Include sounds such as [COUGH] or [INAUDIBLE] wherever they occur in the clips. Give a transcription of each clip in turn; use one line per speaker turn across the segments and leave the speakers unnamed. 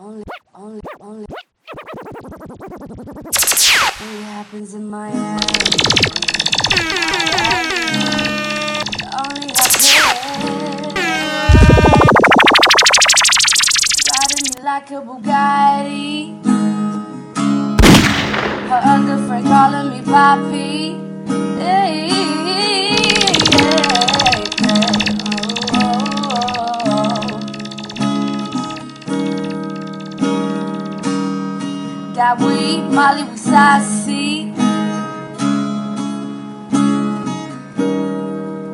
Only, only, only. Only happens in my head. Only happens. Riding me like a Bugatti. Her other friend calling me Poppy. Hey, oh. Got weed, Molly, we sassy.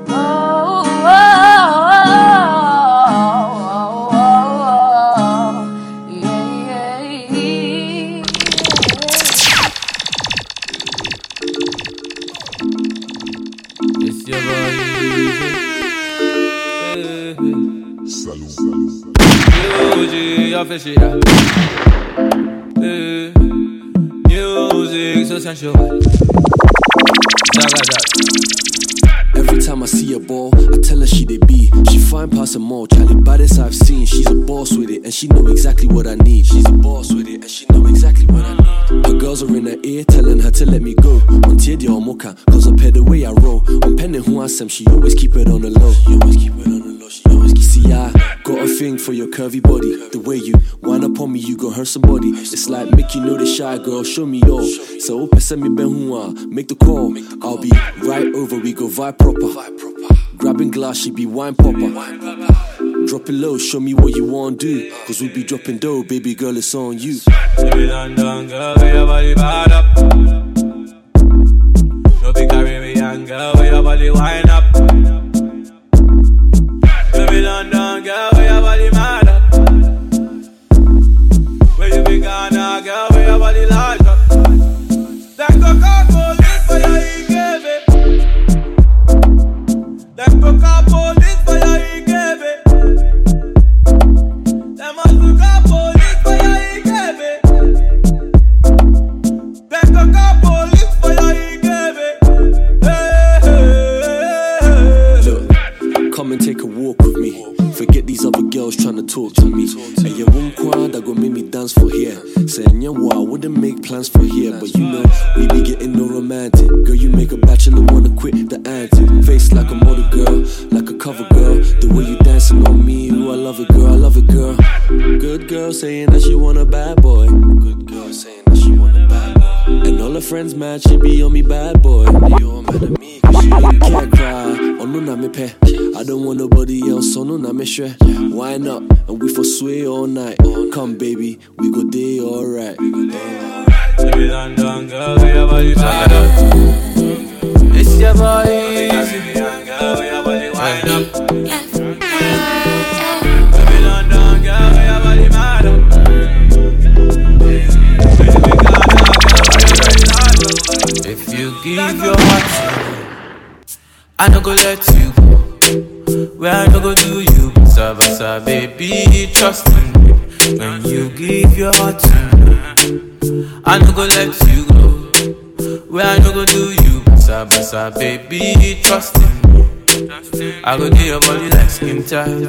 Oh, oh, oh, oh, oh, yeah,
Jaga
Every time I see a ball, I tell her she they be. She fine past them all, Charlie baddest I've seen. She's a boss with it, and she know exactly what I need. She's a boss with it, and she know exactly what I need. Her girls are in her ear, telling her to let me go. On Tiedia or Mocha, cause I pay the way I roll. On penning who I am, she always keep it on the low. She always keep it on See, I got a thing for your curvy body. The way you wind up on me, you gon' hurt somebody. It's like make you know the shy girl, show me all. So, send me ben hua, make the call. I'll be right over, we go vibe proper. Grabbing glass, she be wine popper. Drop it low, show me what you want do. Cause we be dropping dough, baby girl, it's on you.
Girl, your body bad up No girl, where your body wind up girl, where your body up That coca police for your ikebe That coca police
plans for here. But you know, we be getting no romantic. Girl, you make a bachelor wanna quit the antic. Face like a model girl, like a cover girl. The way you dancing on me, ooh, I love it, girl, I love it, girl. Good girl saying that she want a bad boy. Good girl saying that she want a bad boy. And all her friends mad, she be on me bad boy. They all mad at me, cause she can't cry. Oh no, na me pe. I don't want nobody else, oh, no, na shre. Why not? And we for sway all night. Come, baby, we go day alright.
Baby London girl, where It's your boy Caribbean girl, where your body wind up where your body up Baby Ghana girl, where your body large up If you give your heart to me I no go let you go. Where I no go do you. Basa basa baby trust me. When you give your heart to me I no go let you go Where I no go do you Basa basa baby trust in me. I go do your body like skin tight.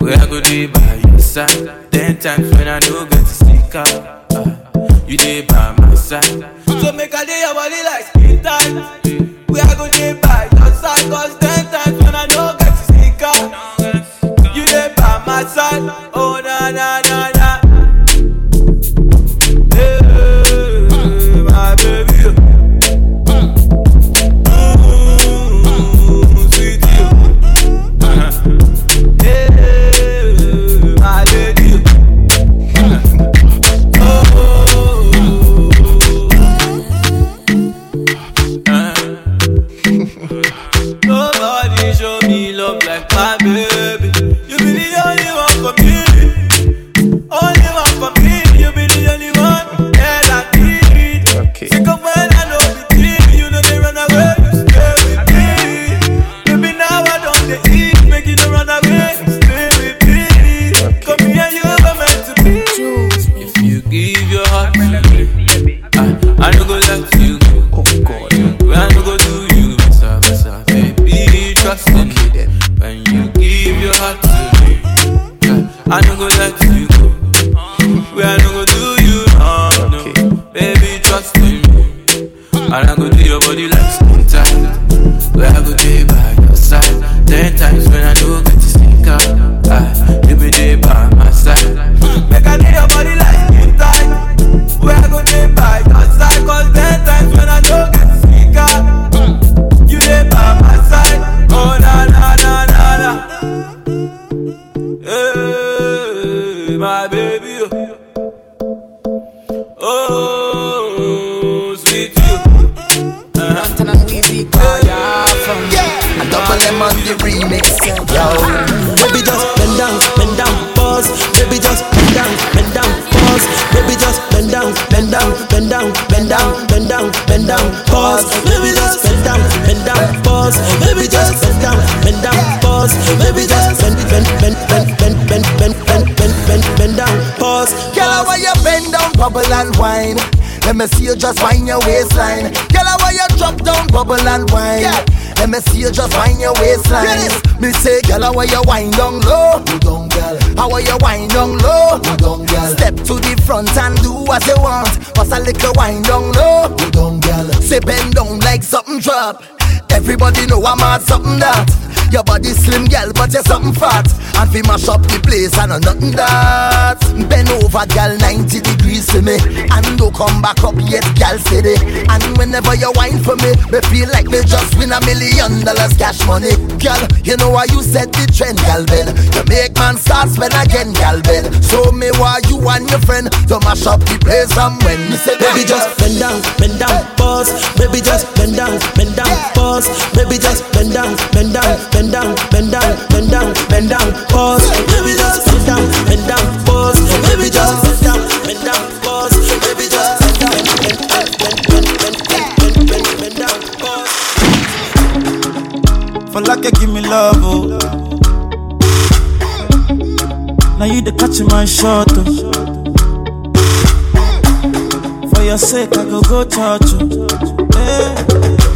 Where I go do by your side. Ten times when I no get to sneak out uh, You dey by my side. So make I do your body like skin tight. Where I go do by your side. Cause ten times when I no get to sneak out You dey by my side I no go let you go. Your
waistline. Girl, why you drop down, bubble and wine? Yeah. Let me see you just wind your waistline. Yes. Me say, girl, how you wind down low? You down, girl. How are you wind down low? Down, girl. Step to the front and do what you want. Bust a little wind down low? You down, girl. Say bend down like something drop. Everybody know I'm at something that. Your body slim, girl, but you're something fat. And we mash up the place, I know nothing that. Bend over, girl, 90 degrees for me. And don't come back up yet, girl, steady. And whenever you whine for me, me feel like me just win a million dollars cash money. Girl, you know why you set the trend, girl, Ben. You make man start spend again, girl, Ben. So me why you and your friend to mash up the place and when me say,
baby, just bend down, bend down, pause. Baby, just bend down, bend down, pause. Baby, just bend down, bend down, bend down, bend down, bend down, bend down, pause. Baby, just bend down, bend down, pause. Baby, just bend down, bend down, pause. Baby, just bend down, bend down, bend bend bend bend bend bend down, pause.
For like you give me love, oh. Now you the catch my shot, oh. For your sake, I go go church, oh. Hey.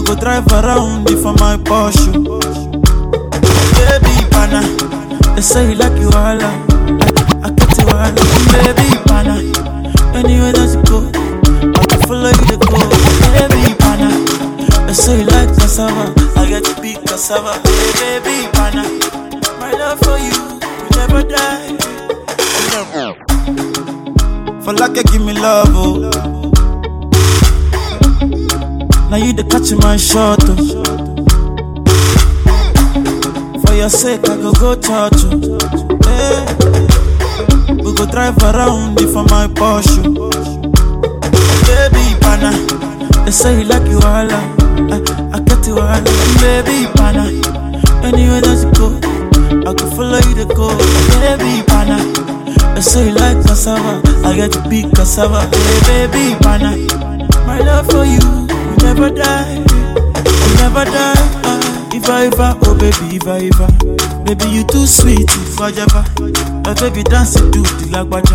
We go drive around if for my Porsche. Baby, pana, they say you like you all, I, get you all, baby, pana. Anywhere that you go, I can follow you to go, baby, pana. They say you like cassava, I get to be cassava, hey, baby, pana. My love for you will never die. For like you give me love, oh. Now you the catch my shot, oh. For your sake, I go go church, oh. Hey. We go drive around for my Porsche. Oh. Baby, pana, they say you like you all, I, I get you all, baby, pana. Anywhere that you go, I can follow you to go, baby, pana. They say you like cassava, I get to be cassava, hey, baby, pana. My love for you never die, will never die. Uh, if I ever, oh baby, if I ever, baby you too sweet, ever, my baby dance to the lagwaja,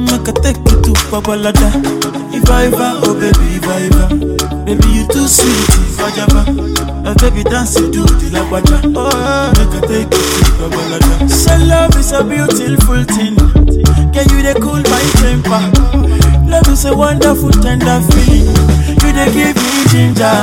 make I take you to Babalada. If I ever, oh baby, if I ever, baby you too sweet, ever, my baby dance to the lagwaja, oh make I take you to Babalada. So love is a beautiful thing, can you they cool my temper? Love is a wonderful, tender feeling. You they give me ginger.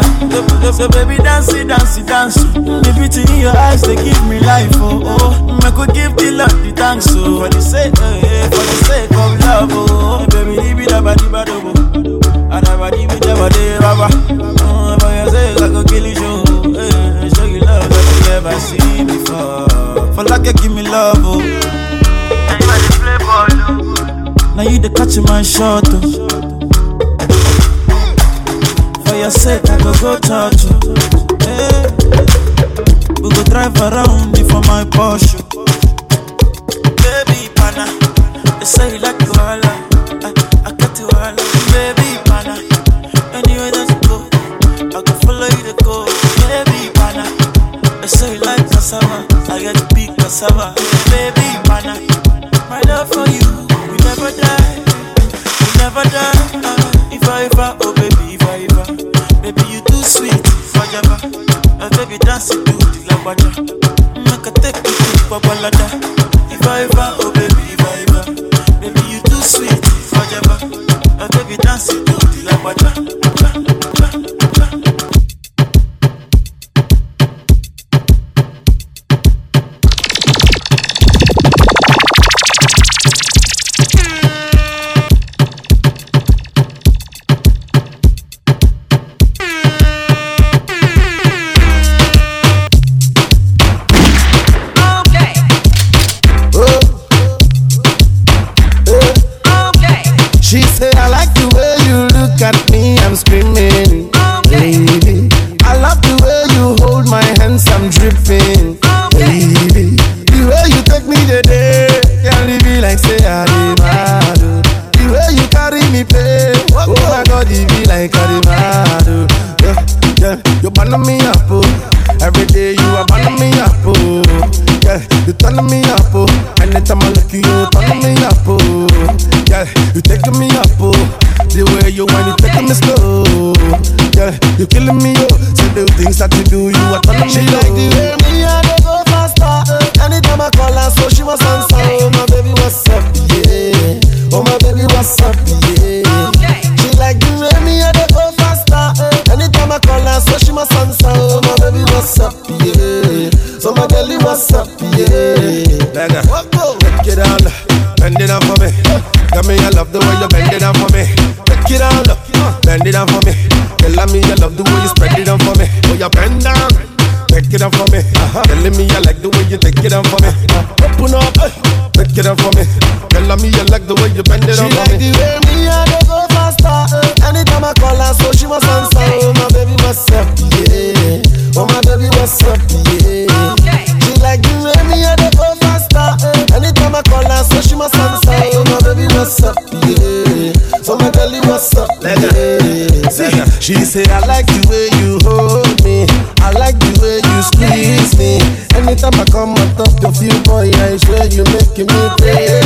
So, baby, dance it, dance it, dance. The beauty in your eyes, they give me life. Oh, oh. I could give the love the thanks. Oh, for the sake, eh, for the sake of love. Oh, baby, leave it up, body, body, And I body, me, never day, baba. Oh, for your sake, I could kill you, show. Eh, show you love that you never seen before. For like you give me love, oh. Now you the catch my shot, oh. Your I go go touch you. Hey. We go drive around if for my Porsche. Baby, pana, they say you like you all, I, I get you all, baby, pana. Anywhere that you go, I can follow you to go, baby, pana. They say you like cassava, I get to be cassava,
I'm screaming. Oh,
Baby, making me.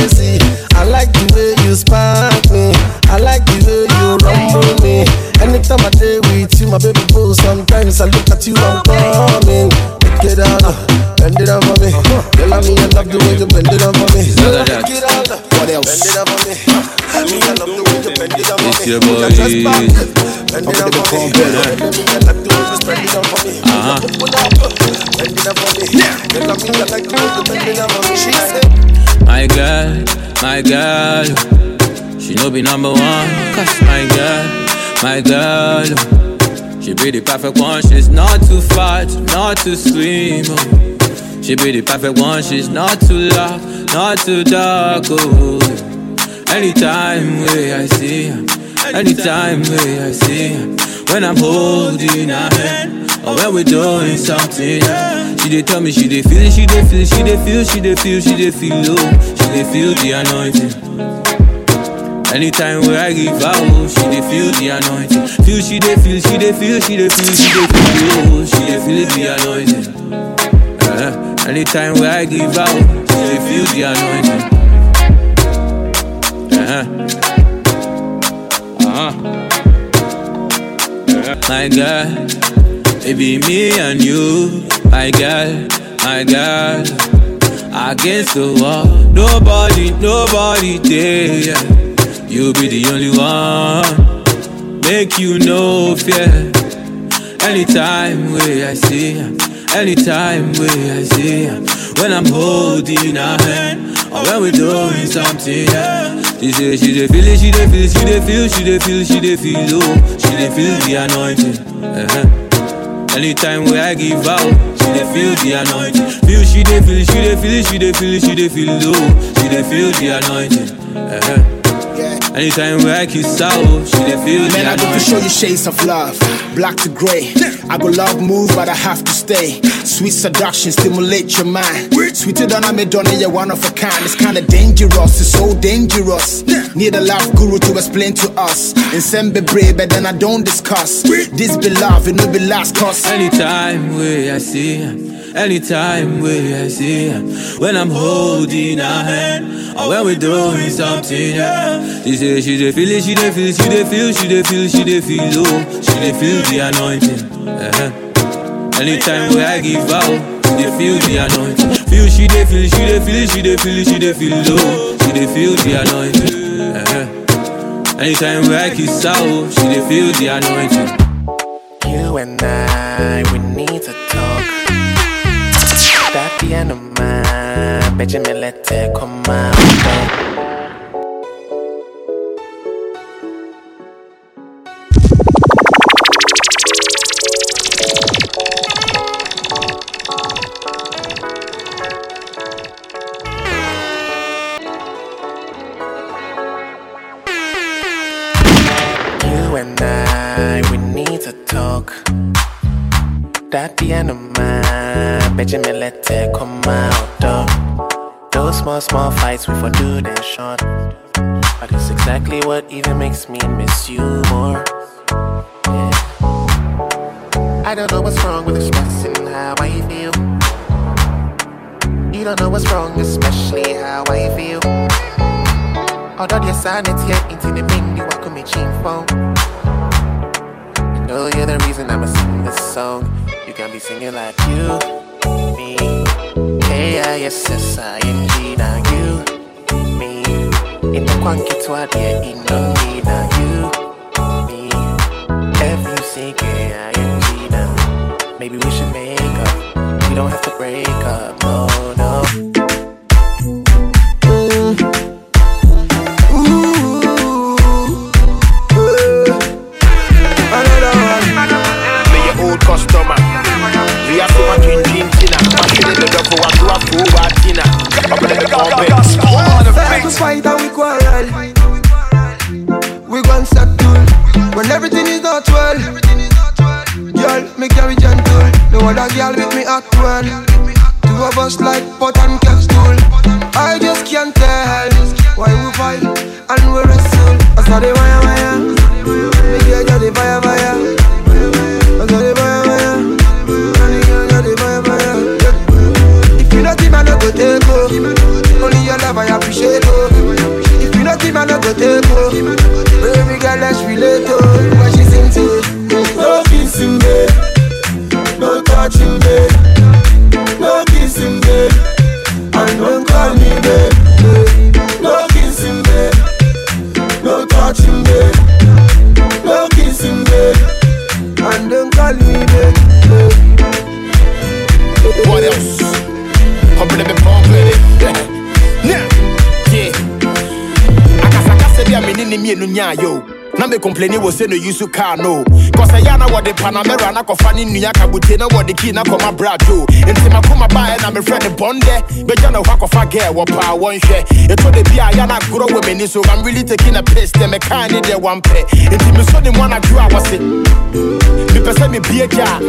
Be number one. Cause my girl, my girl, she be the perfect one. She's not too fat, not too slim. Oh. She be the perfect one. She's not too loud, not too dark. Oh. Anytime where I see her, anytime where I see her, when I'm holding her hand, or when we're doing something, she dey tell me she dey feel, she dey feel, she dey feel, she dey feel, she dey feel low, oh. she dey feel the anointing. Anytime where I give out, she dey feel the anointing. Feel she dey feel, she dey feel, she dey feel, she dey feel low, she dey feel the anointing. Uh, anytime where I give out, she dey feel the anointing. Uh-huh. Uh-huh. My girl, it be me and you, my girl, my girl. Against the wall, nobody, nobody there. Yeah. You be the only one, make you no fear. Anytime where I see her, anytime where I see her, when I'm holding her hand, or when we're doing something, yeah. She say she dey feel it, she dey feel, she dey feel, she dey feel, she dey feel low, she dey feel the anointing. Uh-huh. Anytime where I give out, she dey feel the anointing. Feel she dey feel, she dey feel, she dey feel, she dey feel low, she dey feel the anointing. Uh-huh. Anytime where I kiss out, she dey feel
Man, I go to show you shades of love, black to gray. I go love move, but I have to stay. Sweet seduction, stimulate your mind. Sweeter than I'm a donor, you're one of a kind. It's kinda dangerous, it's so dangerous. Need a love guru to explain to us. And send be brave, but then I don't discuss. This be love, it no be last cause.
Anytime we I see anytime where I see her, when I'm holding her hand, or when we're doing something, yeah. She say she dey feel it, she dey feel, she dey feel, she dey feel, she dey feel low, she dey feel the anointing. Uh-huh. Anytime where I give out, she dey feel the anointing. Feel she dey feel, she dey feel, she dey feel, she dey feel low, she dey feel the anointing. Uh-huh. Anytime where I kiss out, she dey feel the anointing.
You and I, we you and I, we need to talk. That the end of my, bitch, let it come out. Though. Those small, small fights we for do them short. But it's exactly what even makes me miss you more. Yeah. I don't know what's wrong with expressing how I feel. You don't know what's wrong, especially how I feel. Although the sanity ain't into the ming, you walk me cheap phone. Know you're the reason I'ma sing this song. You can be singing like you, me, K-I-S-S-I-N-G, now you, me. In the quanky to a dear, in no me, now you, me. F-U-C-K-I-N-G, now. Maybe we should make up. We don't have to break up, no.
Bi a me ne ne mienu yo. Na me complaini wo say no use car no. Cause I na the Panamera na kofa ne nua kabute na the key na koma brado. Enti makoma ba na me friend bonde. Beja na hwa kofa girl wo pa won hwe. Eto de bia ya na we mani so I'm really taking a piss them me kind ne there one pay. Enti me so ne mo na grow was it. mepɛ sɛ mebie gya a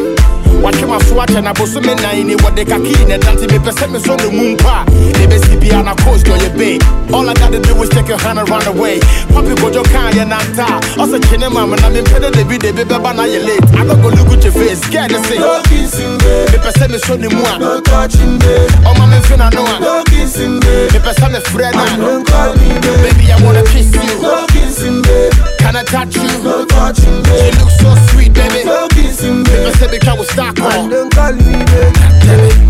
watwe maso akyɛ na boso me nan ni wɔde kaki ne dante mepɛ sɛ me so no mu mpo a ne bɛsi bia na coast ɔyɛ bay all I gotta do is take your hand and run away papi kojo kaa yɛ nanta a ɔsɛ kyene mam na mempɛ dɛ debi debi bɛba na yɛ late I don't go look at your face get the say
No kissing, babe.
mepɛ sɛ me so ne a
No touching, babe.
ɔma me mfe na no a
No kissing, babe.
mepɛ sɛ me frɛ
And don't call me,
baby I wanna kiss you
No kissing, babe.
can I touch you
No touching,
you look so sweet baby
No kissing,
mepɛ
babe.
sɛ metwa wo stock
And
on
don't call me, babe.
Damn it.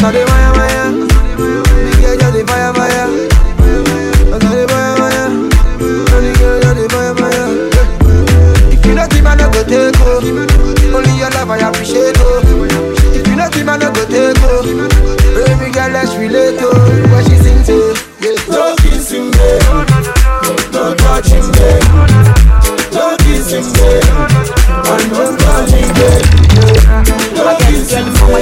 I saw the wire wire. The the fire fire. I saw the wire the fire fire. If you not I go take. Only your love I appreciate oh. If you not him, I no go take go. Baby girl, let's relate oh. What she sing to? Yeah. No kissing, babe. No touching, babe. No kissing, babe. And no touching, babe. No kissing, babe.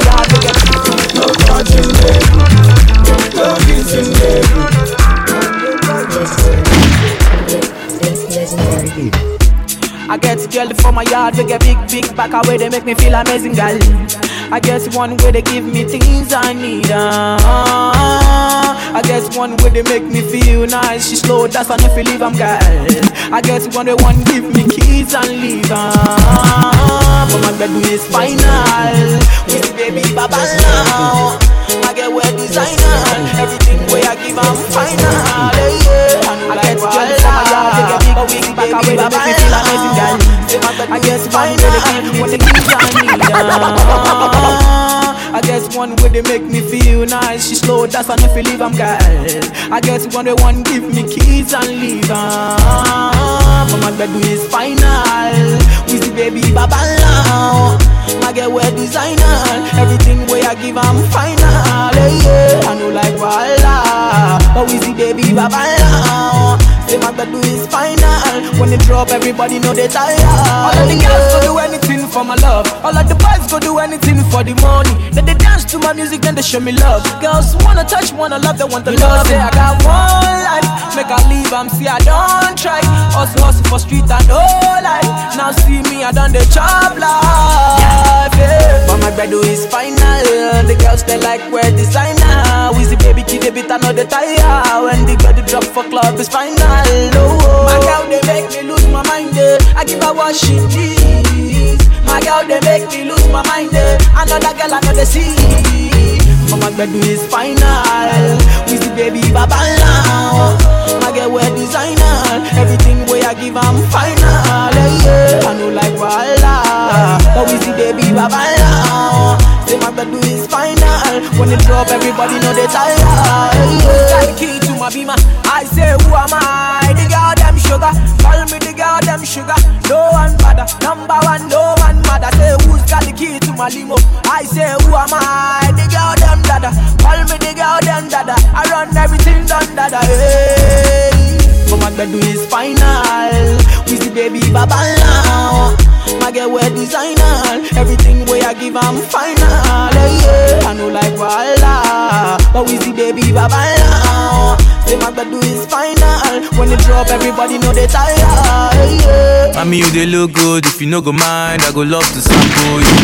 No touching, babe. No kissing, babe.
I get girl for my yard, we get big, big back away, they make me feel amazing, girl. I guess one way they give me things I need. Uh, I guess one way they make me feel nice. She slow, that's enough to leave, I'm girl. I guess one way one give me keys and leave. Uh, but my bedroom is final. With baby baba now. I get wear designer. Everything way I give, I'm final. Yeah, yeah. I get girl for my yard, they get big, big back away, make me feel amazing, girl. I guess one way they give me the keys I need. Uh, I guess one way they make me feel nice. She slow, that's enough to leave, I'm girl. I guess one way one give me keys and leave. Uh, but my bedroom is final. With the baby baba now. I get wear designer. Everything way I give, I'm final. Yeah, yeah. I know like voila. But with the baby baba now. Say my bedroom is final. When they drop, everybody know they tired. All of the girls go do anything for my love. All of the boys go do anything for the money. Then they dance to my music, then they show me love. Girls wanna touch, wanna love, they want the love. Say I got one life, make I leave, I'm see I don't try. Hustle, hustle for street and no life. Now see me, I done the job life. Yeah. But my do is final. The girls they like wear designer. We see baby kid, they beat another tire. When the girl drop for club is final. Oh, my girl they make me lose my mind. Eh. I give her what she needs. My girl they make me lose my mind. Eh. Another girl I know they see. Mama do is final. We see baby baba now. My girl wear designer. Everything way I give I'm final. Yeah. I know like Walla. But we see baby baba now. Say my do is final. When it drop, everybody know they tired. Yeah. Got the key to my beamer. I say who am I? The girl them sugar. Call me them sugar. No one bother. Number one, no one mother. Say who's got the key to my limo? I say who am I? The girl them dada. Call me the girl them dada. I run everything done dada. Hey. But my do is final. We see baby baba now. My girl wear designer. Everything way I give I'm final. Yeah. I know like Walla. But we see baby baba now. Say my do is final. When it drop, everybody know they tired. Yeah.
Mommy, you they look good. If you no go mind, I go love to sample you.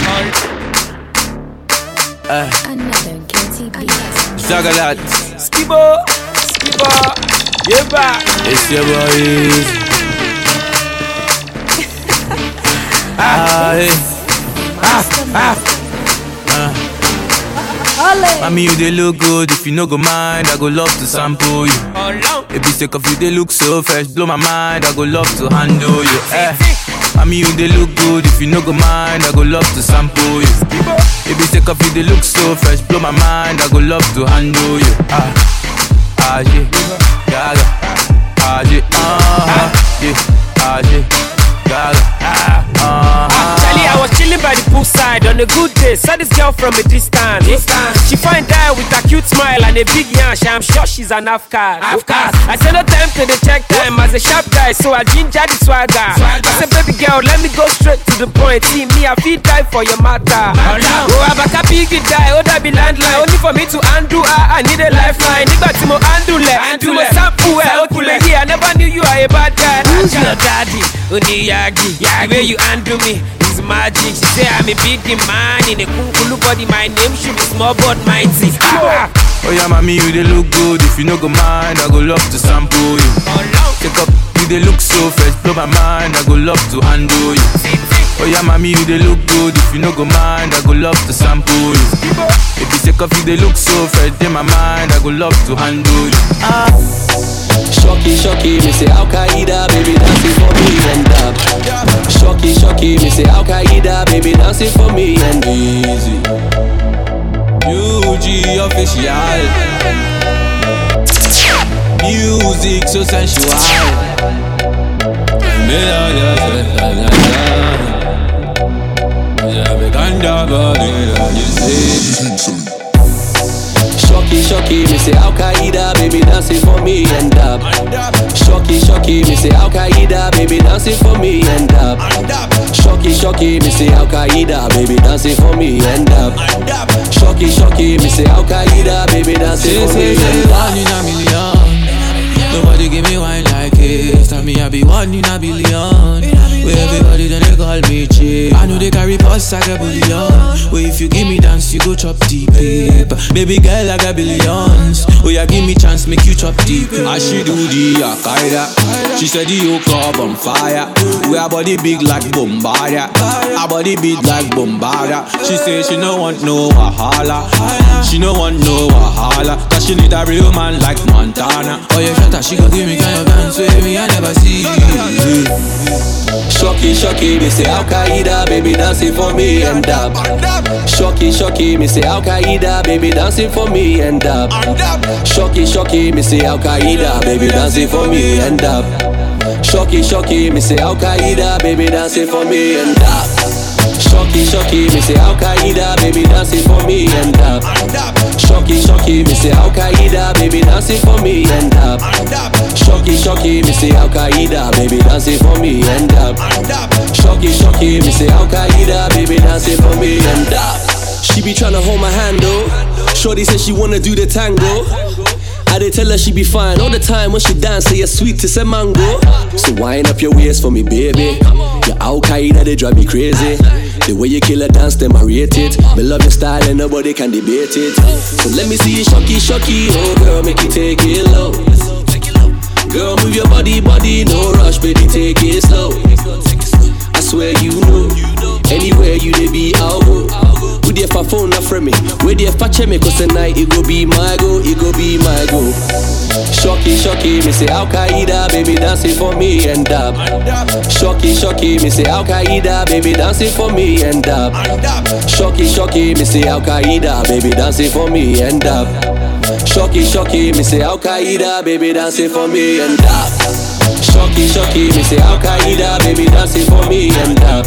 Uh,
Another guilty beat.
Zagalat,
Skibo, Skibo, yeah back.
it's your boys. ah, hey. ah, ah. Mommy, you they look good. If you no go mind, I go love to sample you. If you sick of you, they look so fresh. Blow my mind, I go love to handle you. Eh. Mommy, you they look good. If you no go mind, I go love to sample you. If you sick of you, they look so fresh. Blow my mind, I go love to handle you. Ah, ah, yeah, yeah, yeah. ah, yeah, ah, yeah, ah, yeah, gaga, ah, ah.
Charlie, I was chilling by the poolside on a good day. Saw this girl from a distance. She find out with a cute smile and a big yash. I'm sure she's an Afghan. Afghan. I said no time to the check time as a sharp guy, so I ginger the swagger. I said, baby girl, let me go straight to the point. See me, I feel die for your matter. Oh, I'm a big guy, oh that be landline. Only for me to undo her, I need a lifeline. Nígbà tí mo undo lẹ̀, tí mo sample ẹ̀, ó kulẹ̀ yìí. I never knew you are a bad guy. Who's your daddy? Oniyagi. The way you undo me is magic. She say I'm a big man in a kunkulu body. My name should be small but mighty. Ah.
Oh yeah, mommy, you they look good. If you no go mind, I go love to sample you. Take up, you they look so fresh. Blow my mind, I go love to handle you. Oh yeah, mommy, you they look good. If you no go mind, I go love to sample you. If you take off, you they look so fresh. In my mind, I go love to handle you. Ah.
Shocky, shocky, me say Al Qaeda, baby dancing for me and up. Shocky, shocky, me say Al Qaeda, baby dancing for me and easy.
UG official. Music so sensual.
Shocky, shocky, me say Al Qaeda, baby dancing for me and up. Shocky, shocky, me say Al Qaeda, baby dancing for me and up. Shocky, shocky, me say Al Qaeda, baby dancing for me and up. Shocky, shocky, me say Al Qaeda, baby dancing for me and up.
One in a million. Nobody give me wine like this. Tell me I be one in a billion. Where everybody then they call me chick. I know they carry pulse like a billion. Where if you give me dance, you go chop deep paper. Baby girl, I got billions. Oh yeah, give me chance, make you chop deep.
As she do the Akaida She said the whole club on fire We her body big like Bombardia Her body big like Bombardia She say she no want no Wahala She no want no Wahala Cause she need a real man like Montana
Oh yeah, shut up, she gon' give me kind of dance with me, I never see.
Shocky, shocky, me say Al Qaeda, baby dancing for me and up. Shocky, shocky, me say Al Qaeda, baby dancing for me and up. Shocky, shocky, me say Al Qaeda, baby dancing for me and up. Shocky, shocky, me say Al Qaeda, baby dancing for me and up. Shocky, shocky, me say Al Qaeda, baby dancing for me and up. Shocky, shocky, me say Al Qaeda, baby dancing for me and up. Shocky, shocky, me say Al Qaeda, baby dancing for me and up. Shocky, shocky, me say Al Qaeda, baby dancing for me and up. She be tryna hold my hand though. Shorty said she wanna do the tango. I did tell her she be fine all the time when she dance, say you're sweet to say mango. So wind up your waist for me, baby. Your Al Qaeda, they drive me crazy. The way you kill a dance, them I rate it. Me love your style and nobody can debate it. So let me see you shocky, shocky. Oh girl, make you take it low. Girl, move your body, body, no rush, baby, take it slow. I swear you know. Anywhere you dey be, I'll go. Who there for phone not from me? Where there for check me? Cause tonight it go be my go, it go be my go. Shocky, shocky, me say Al Qaeda, baby dancing for me and up. Shocky, shocky, me say Al Qaeda, baby dancing for me and up. Shocky, shocky, me say Al Qaeda, baby dancing for me and up. Shocky, shocky, me say Al Qaeda, baby dancing for me and up. Shocky, shocky, me say Al Qaeda, baby dancing for me and up.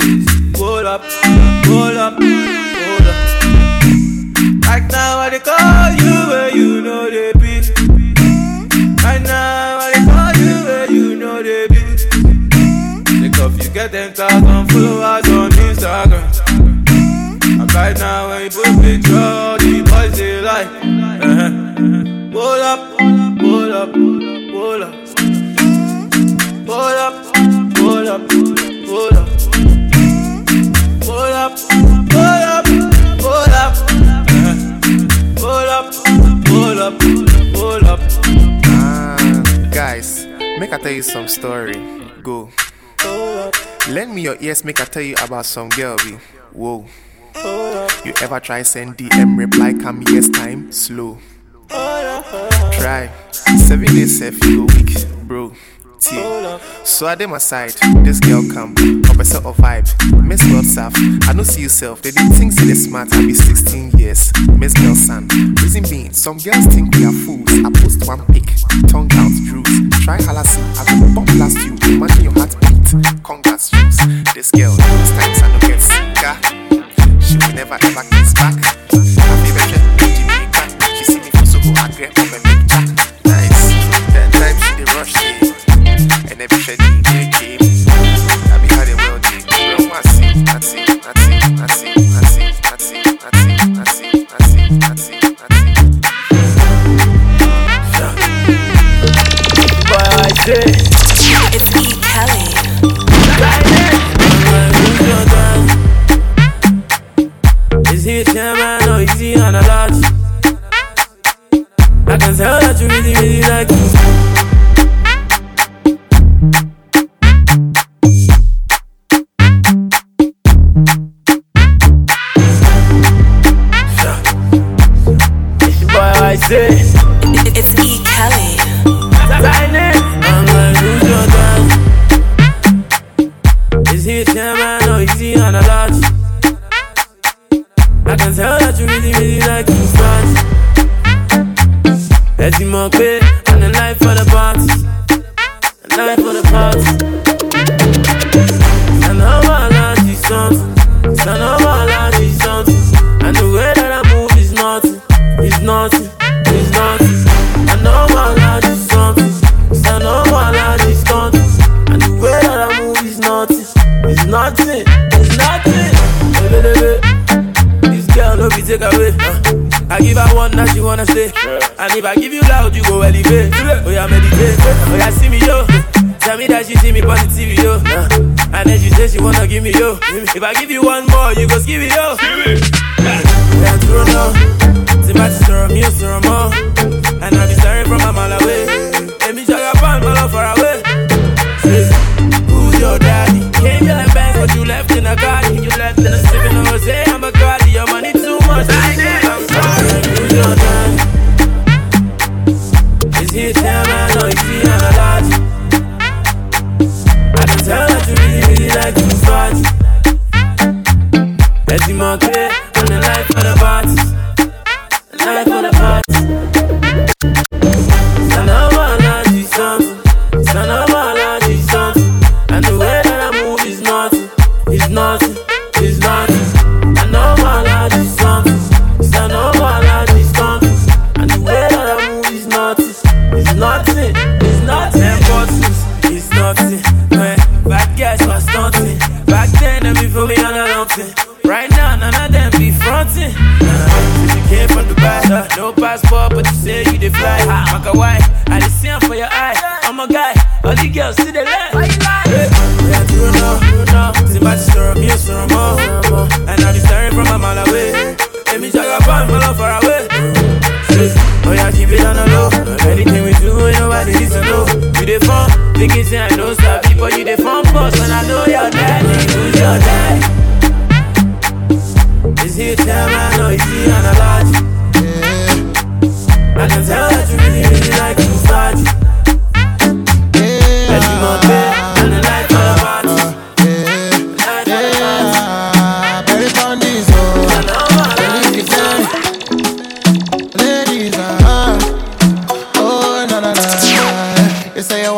Hold up, hold up, hold up. Right now I call you where you know they be. Right now I call you where you know they be. Take off you get them thousand followers on Instagram. And right now when you put picture, the boys they like. Uh-huh. Hold up, hold up, hold up. Hold up, hold up, hold up. Up, hold up, hold up. Uh-huh. Up, hold up, hold up.
Ah, guys, make I tell you some story. Go. Lend me your ears, make I tell you about some girl. Be whoa. You ever try send DM reply come yes time slow. Try seven days you go weak, bro. So I dem aside, this girl come, set of vibe. Miss WhatsApp, I don't see yourself. They didn't think see smart, I be 16 years. Miss girl son, reason being, some girls think we are fools. I post one pic, tongue out, bruise. Try halasi, I go bomb blast you. Imagine your heartbeat, congrats juice. This girl, most times I don't get sicker. Ah. She will never ever kiss back.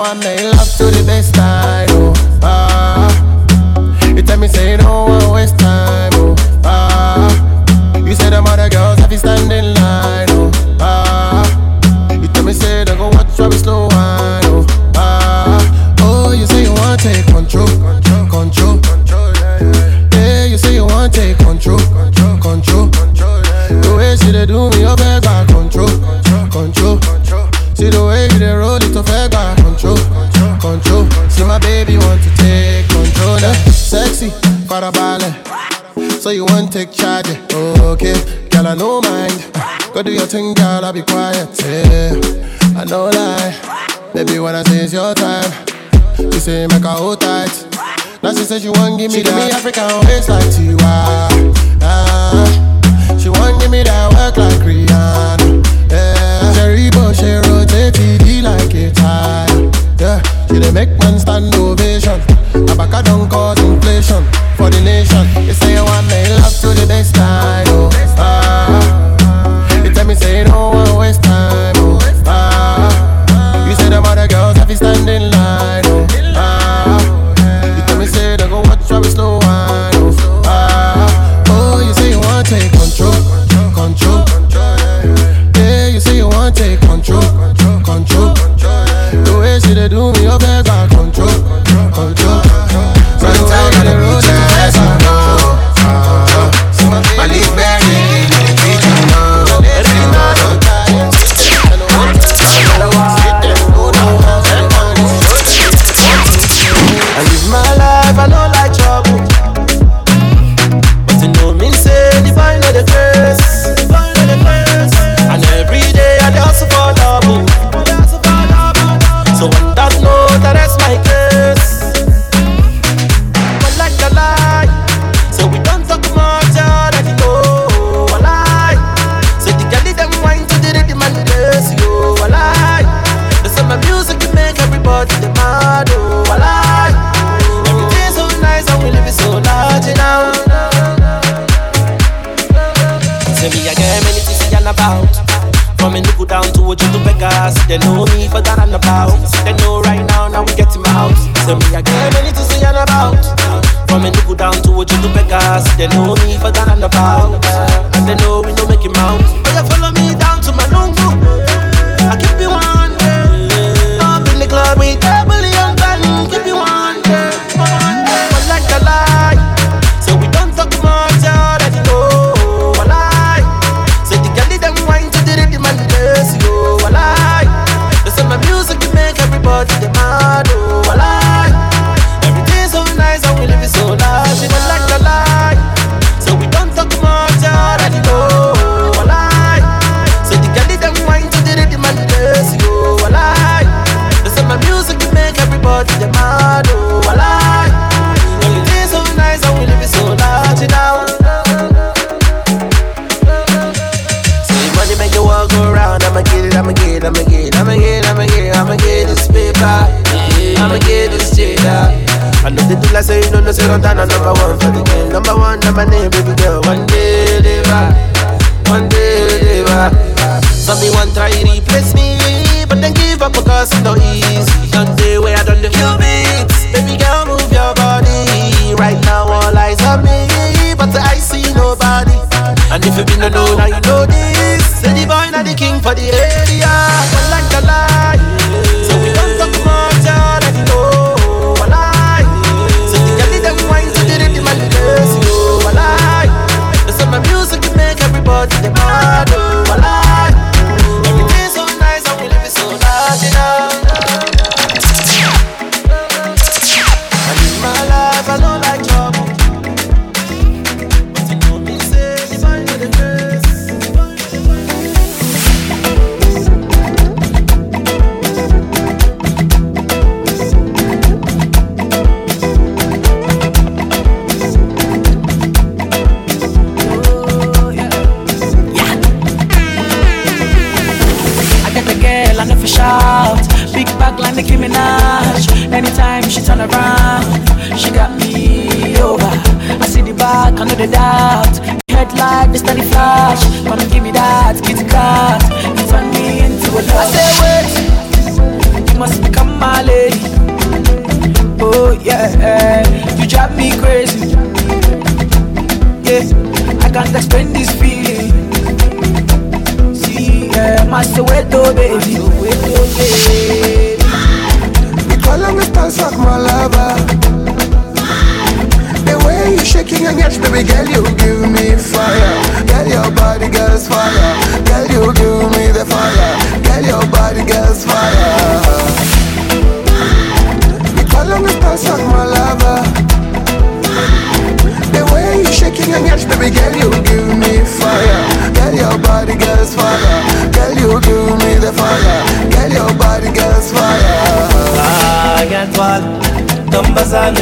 I make love to the
best time. you want take charge. Okay, girl, I no mind. Go do your thing, girl, I'll be quiet. Yeah, I no lie. Baby, when I say it's your time, you say make her hold tight. Now she says she want give me she that. Give me African waist like Tiwa. Ah, she want give me that work like Rihanna. Yeah, Jerry Bush, she rotate TD like a tire. Yeah, she dey make man stand ovation. I back don't cause inflation for the nation. You say you want me love to the best I know. Ah, they tell me say you don't want waste Cause they know me for that and the power I'ma get this shit out. I know the dealer say you know no say don't down, I'm number one for the game. Number one, number name, baby girl. One day they one day they vibe. want try replace me, but then give up because it's no easy. Don't day where I done the few beats, baby girl move your body. Right now all eyes on me, but I see nobody. And if you been to know now you know this, say the boy now the king for the area. one Like the light.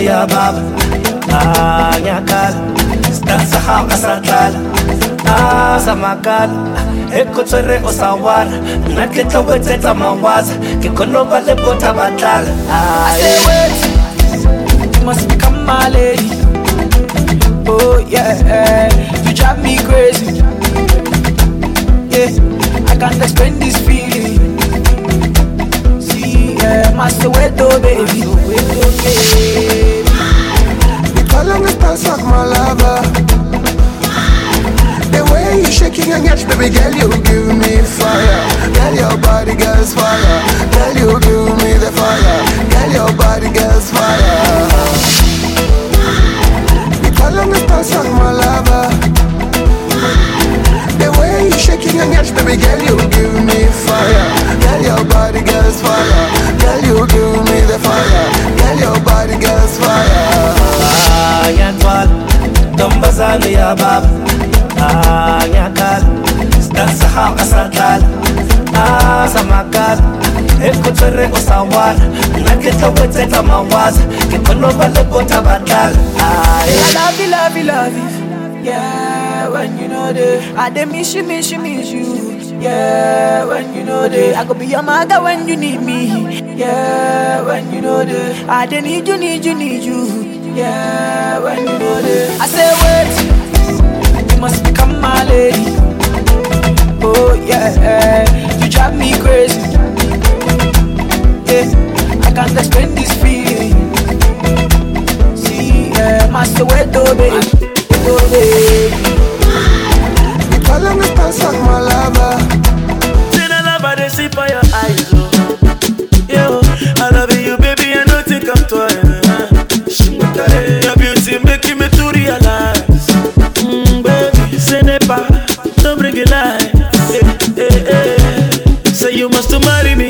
Ntombazane yababa ah ngiyakhala sidansa haka satlala ah samakala ekhotswere o sa wara nna ke tlo wetsetsa mawaza ke kgone ba le botha batlala
you must become my lady. Oh yeah, you drive me crazy. Yeah, I can't explain this feeling. My Soweto baby, baby.
Follow me, stars like my. The way you shaking your ass, baby girl, you give me fire. Girl, your body gets fire. Girl, you give me the fire. Girl, your body gets fire. Follow me, stars like my lover. The way you shaking your ass, baby girl, you give me fire. Girl, your body gets fire. Girl, you give me the fire. Girl, your body gets fire.
ah ngiyagcwala ntombazane yababa ah ngiyakhala sidansa haka satlala ah samakala ekhotswere o sa wara nna ke tlo wetsetsa mawaza ke kgone ba le botha batlala ah
I love you, love you, love you. Yeah, when you know the I dey miss you, miss you, miss you. Yeah, when you know the I go be your mother when you need me. Yeah, when you know the I dey need you, need you, need you. Yeah, when you know the I say wait, you must become my lady. Oh yeah, you drive me crazy. Yeah, I can't explain this feeling. See, yeah, my Soweto oh, baby,
The I your eyes, oh. I love you, baby, I think I'm twice. Your beauty me to realize, mm, baby, say never, don't bring it lies. Eh, eh, eh. Say you must marry me,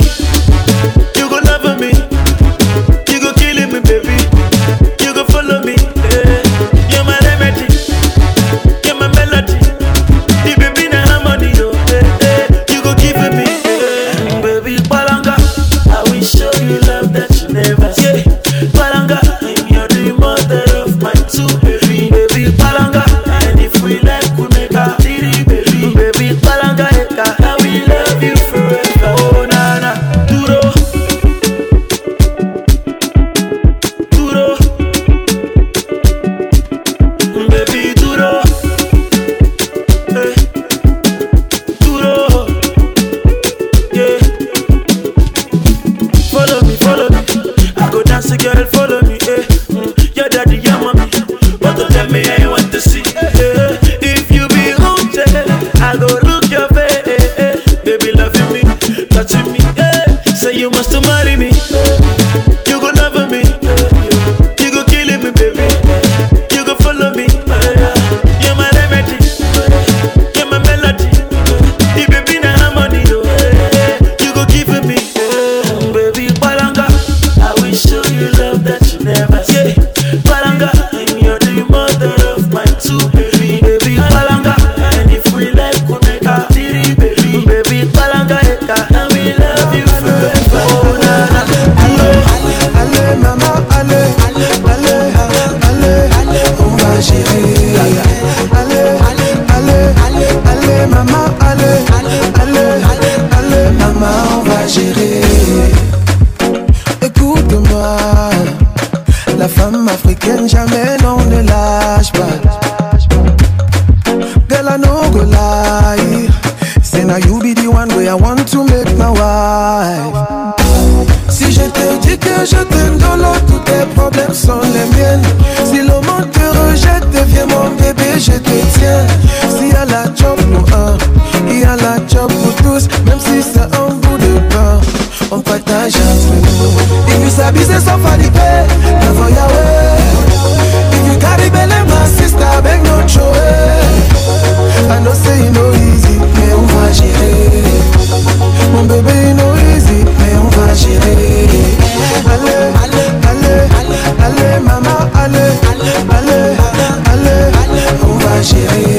gérer.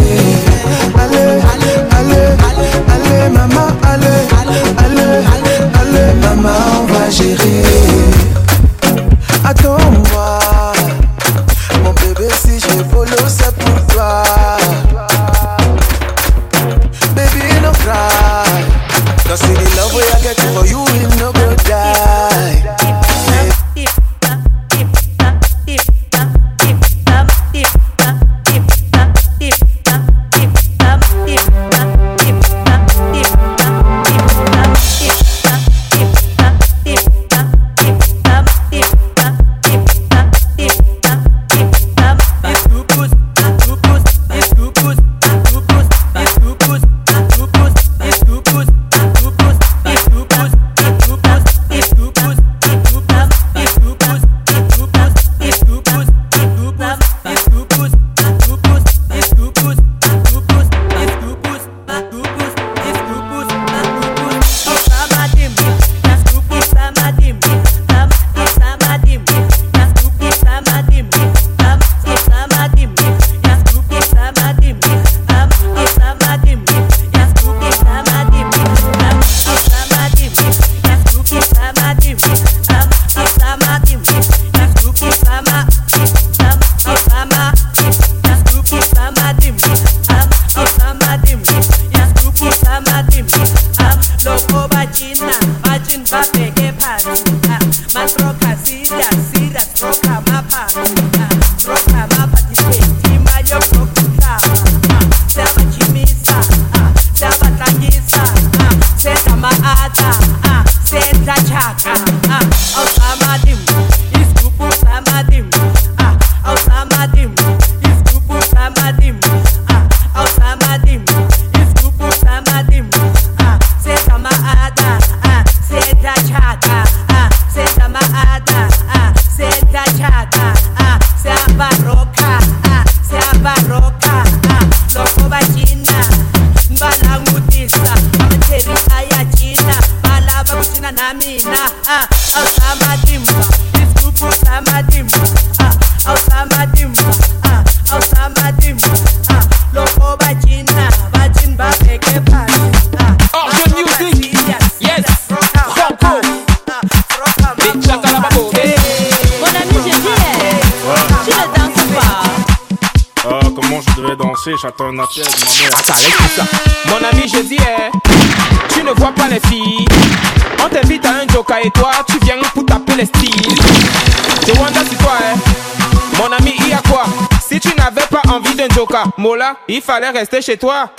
Il
fallait rester chez toi.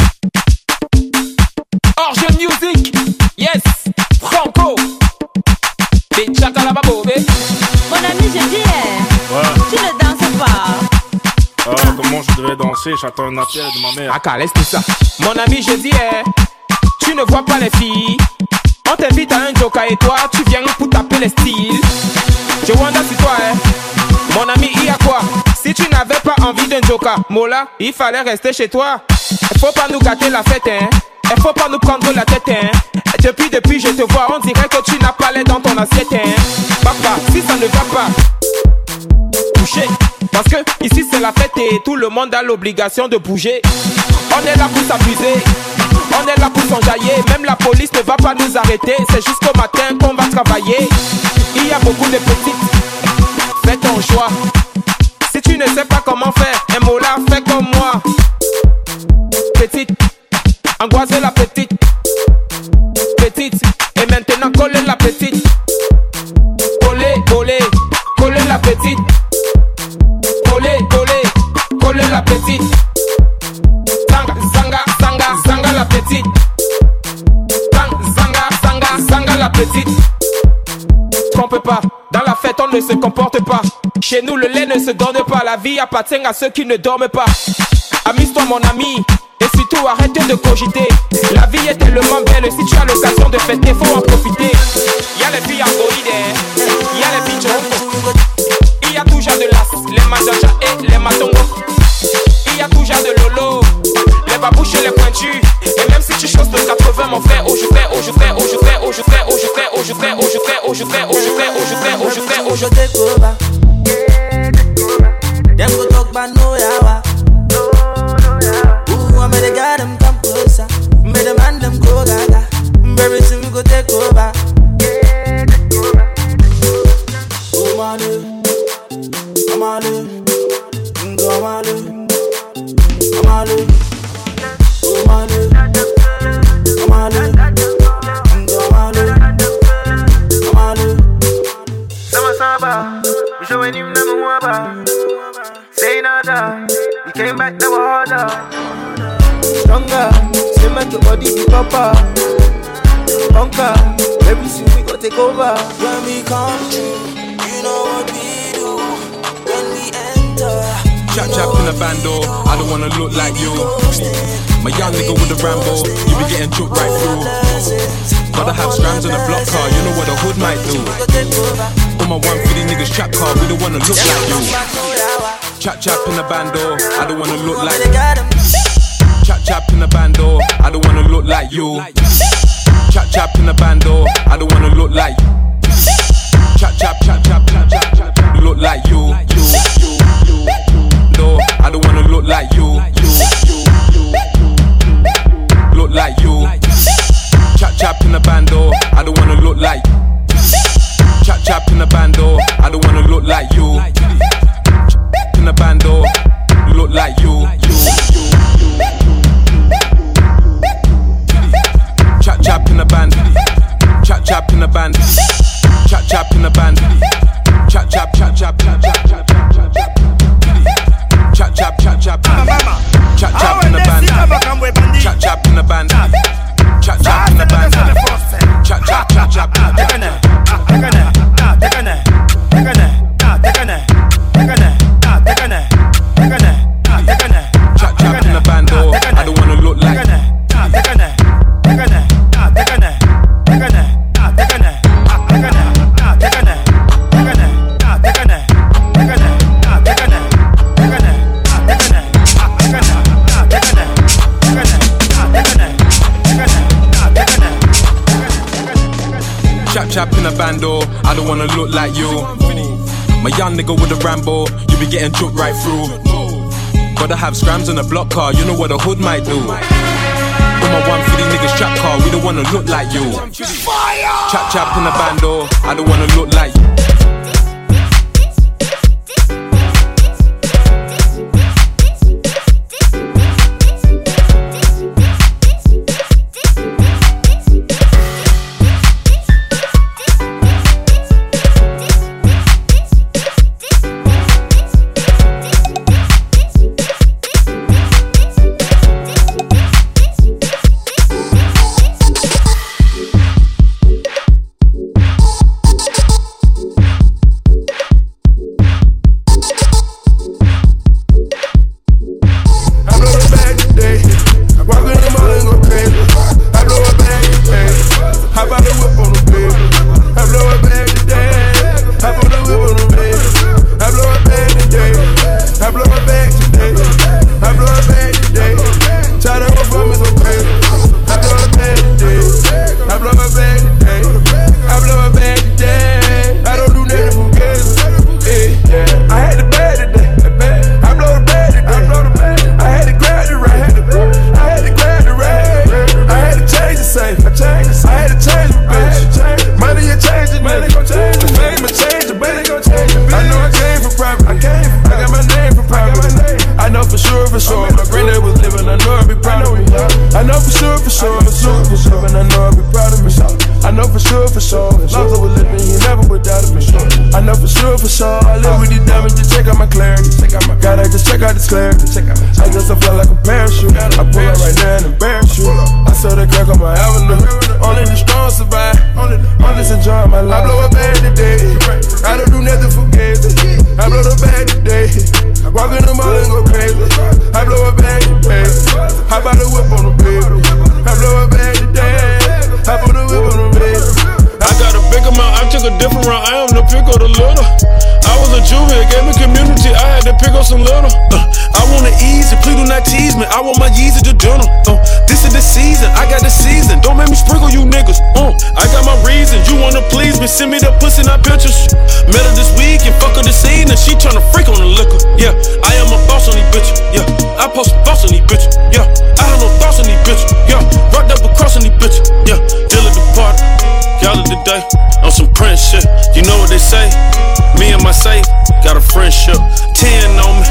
Orge Music, yes, Franco. Bitch, chakalababo, eh.
Mon ami, je dis, eh,
Ouais.
tu ne danses pas.
Ah, comment je devrais danser? J'attends un appel de ma mère.
Aka, laisse tout ça. Mon ami, je dis, eh, tu ne vois pas les filles. On t'invite à un joker et toi, tu viens pour taper les styles. Mola, il fallait rester chez toi. Faut pas nous gâter la fête, hein. Faut pas nous prendre la tête, hein. Depuis, depuis, je te vois, on dirait que tu n'as pas l'air dans ton assiette, hein. Papa, si ça ne va pas, toucher. Parce que ici c'est la fête et tout le monde a l'obligation de bouger. On est là pour s'amuser, on est là pour s'enjailler. Même la police ne va pas nous arrêter. C'est jusqu'au matin qu'on va travailler. Il y a beaucoup de petites, fais ton choix. Si tu ne sais pas comment faire, là, fais comme moi. Petite, angoissez la petite. Petite, et maintenant collez la petite. Collez, collez, collez la petite. Collez, collez, collez la petite. Zanga, zanga, zanga, zanga la petite. Zang, petite. Qu'on peut pas. Dans la on ne se comporte pas. Chez nous, le lait ne se donne pas. La vie appartient à ceux qui ne dorment pas. Amuse-toi, mon ami. Et surtout, arrête de cogiter. La vie est tellement belle. Si tu as l'occasion de fêter, faut en profiter. Y'a les filles androïdes, y'a les filles. Il y a toujours de l'as, les majaja et les matongos. Il y a toujours de lolo, les babouches et les pointus. Et même si tu choses de 80, mon frère, oh je fais, oh je fais, oh je fais, oh je fais, oh je fais, oh je fais, oh je fais, oh je fais, oh je fais, oh je fais, oh je fais, oh je fais.
Hoje eu te coba him number one bar. Say nada, we came back never harder.
Stronger, say make your body be proper. Conquer, every soon we go take over. When we come through, you know what we do. When we enter.
Chap chap in a bando, I don't wanna look like you. My young nigga with the Rambo, you be getting choked right through. Gotta have scrams on a block car, you know what a hood might do. On my 150 niggas trap car, we don't wanna look like you. Chap chap in a bando, I don't wanna look like you. Chap chap in a bando, I don't wanna look like you. Chap chap in a bando, I don't wanna look like Chap chap chap chap chap chap chap look like you. you, you, you, you. No, I don't wanna look like you. you, you, you. Look like you. Chap chap in a bando, I don't wanna look like Chap chap in a bando, I don't wanna look like you. In a bando, look like you. Chap chap in a band, chap chap in a band, chap chap in a band, chap chap chap chap chap chap chap chap chap chap chap chap chap chap chap in a band, chap chap in a band, chap chap in a band, chap chap chap chap chap. Chap young nigga with a Rambo, you be getting choked right through. Gotta have scrams on a block car, you know what a hood might do. On my 150 niggas trap car, we don't wanna look like you. Fire! Chap chap in a bando, I don't wanna look like
I
post a boss on these bitches. Yeah, I have no thoughts on these bitches. Yeah, rocked up across on these bitches. Yeah, deal at the party. Y'all of the day on some Prince shit. You know what they say? Me and my safe got a friendship. Ten on me.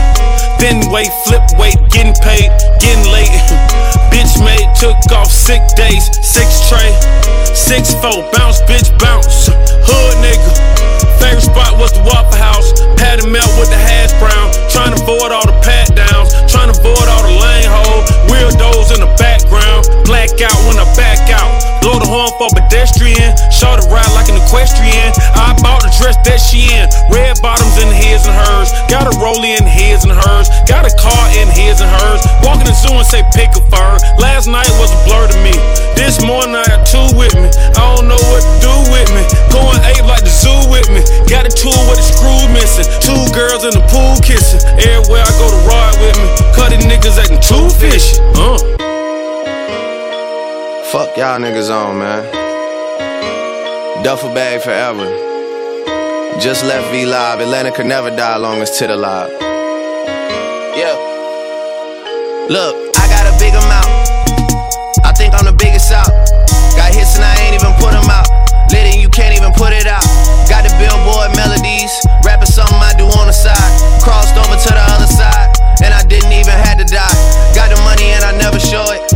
Then wait, flip weight, getting paid, getting late. [LAUGHS] bitch made, took off sick days. Six tray, six four, bounce, bitch, bounce. Hood nigga. Favorite spot was the Waffle out when I back out. Blow the horn for pedestrian. Show the ride like an equestrian. I bought the dress that she in. Red bottoms in his and hers. Got a rollie in his and hers. Got a car in his and hers. Walking the zoo and say pick a fur. Last night was a blur to me. This morning I got two with me. I don't know what to do with me. Going ape like the zoo with me. Got a tool with a screw missing. Two girls in the pool kissing. Everywhere I go to ride with me. Cutting niggas acting too fishy. Uh.
Fuck y'all niggas on, man. Duffel bag forever. Just left V Live. Atlanta could never die long as Titter live. Yeah. Look, I got a big amount. I think I'm the biggest out. Got hits and I ain't even put them out. Lit and you can't even put it out. Got the billboard melodies. Rapping something I do on the side. Crossed over to the other side. And I didn't even have to die. Got the money and I never show it.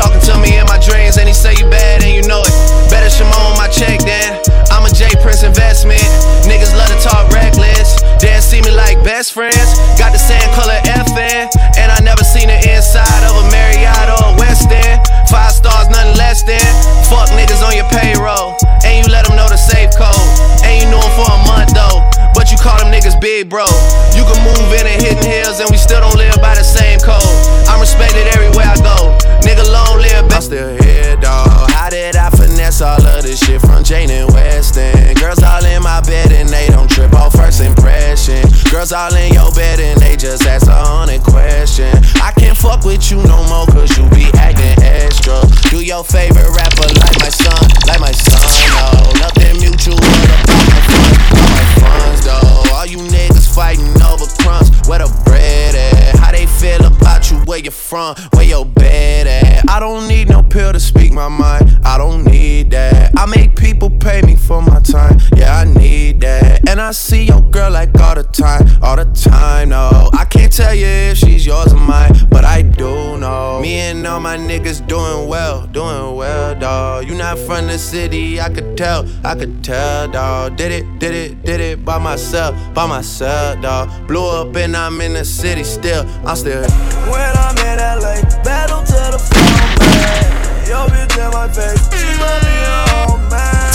Talking to me in my dreams, and he say you bad and you know it. Better Shimon on my check then. I'm a J Prince investment. Niggas love to talk reckless. Then see me like best friends. Got the same color FN, and I never seen the inside of a Marriott or a West End. Five stars, nothing less than. Fuck niggas on your payroll, and you let them know the safe code. And you knew 'em for a month though, but you call them niggas big bro. You can move in and hitting hills, and we still don't live by the same code. I'm respected everywhere I go. Nigga, long live. I'm still here, dawg. How did I finesse all of this shit from Jane and Weston? Girls all in my bed and they don't trip off first impression. Girls all in your bed and they just ask a hundred question. I can't fuck with you no more cause you be acting extra. Do your favorite rapper like my son, like my son, no. Nothing mutual about my fun, about my funds, though. All you niggas fighting over crumbs, where the bread at? How they feel about you, where you from, where your bed at? I don't need no pill to speak my mind, I don't need that. I make people pay me for my time, yeah, I need that. And I see your girl like all the time, all the time, no. I can't tell you if she's yours or mine, but I do know. Me and all my niggas doing well, doing well, dawg. You not from the city, I could tell, I could tell, dawg. Did it, did it, did it by myself, by myself, dawg. Blew up and I'm in the city still, I'm still.
When I'm in LA, battle to the floor, man. Yo, bitch in my face, she might be a man.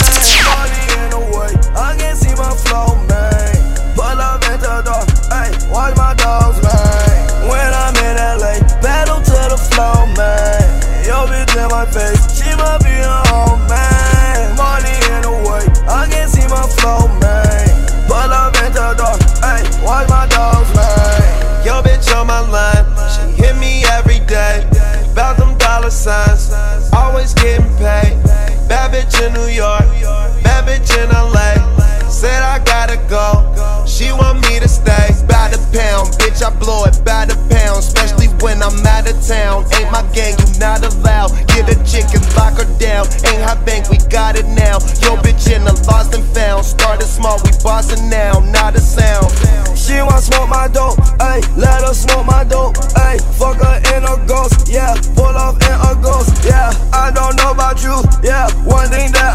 Money in the way, I can't see my flow, man. Pull up at the door, hey, watch my dogs, man. When I'm in LA, battle to the floor, man. Yo, bitch in my face, blow it by the pound. Especially when I'm out of town. Ain't my gang, you not allowed. Get a chick and lock her down. Ain't hot bank, we got it now. Yo, bitch, in the lost and found. Started small, we bossing now, not a sound. She want smoke my dope, ayy. Let her smoke my dope, ayy. Fuck her in a ghost, yeah. Pull off in a ghost, yeah. I don't know about you, yeah. One thing that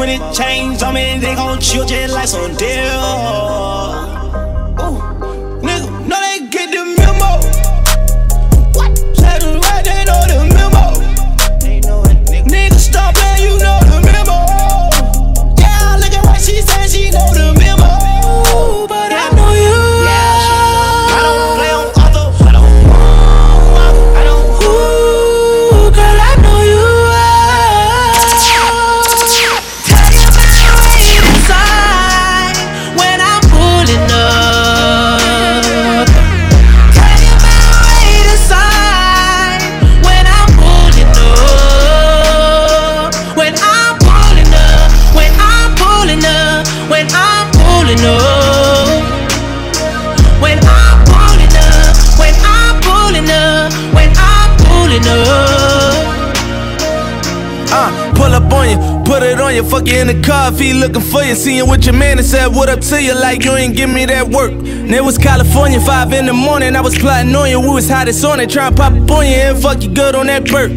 20 chains on me, they gon' chill just like some deal. You
in the car if he looking for you. Seeing what your man and said, what up to you, like you ain't give me that work. And it was California, 5 in the morning, I was plotting on you, we was hottest on it, trying to pop up on you and fuck you good on that burp.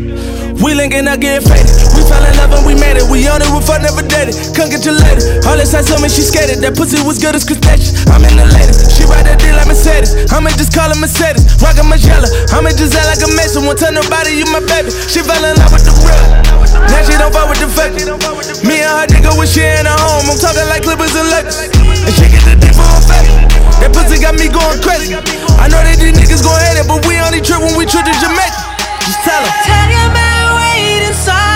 We linking up, getting faded. We fell in love and we made it. We on it, we fuck never dated. Lady. All told me she skated. That pussy was good as crustacea. I'm in the latest. She ride that deal like Mercedes. I'ma just call her Mercedes. Rockin' Magella. I'ma just act like a mason. Won't tell nobody you my baby. She fell in love with the real. Now she don't fuck with the fake. Me and her nigga when she in her home. I'm talking like Clippers and Lakers. And she get the dick for her face. That pussy got me going crazy. I know that these niggas gon' hate it, but we only trip when we trip to Jamaica. Just tell her.
Tell your man wait inside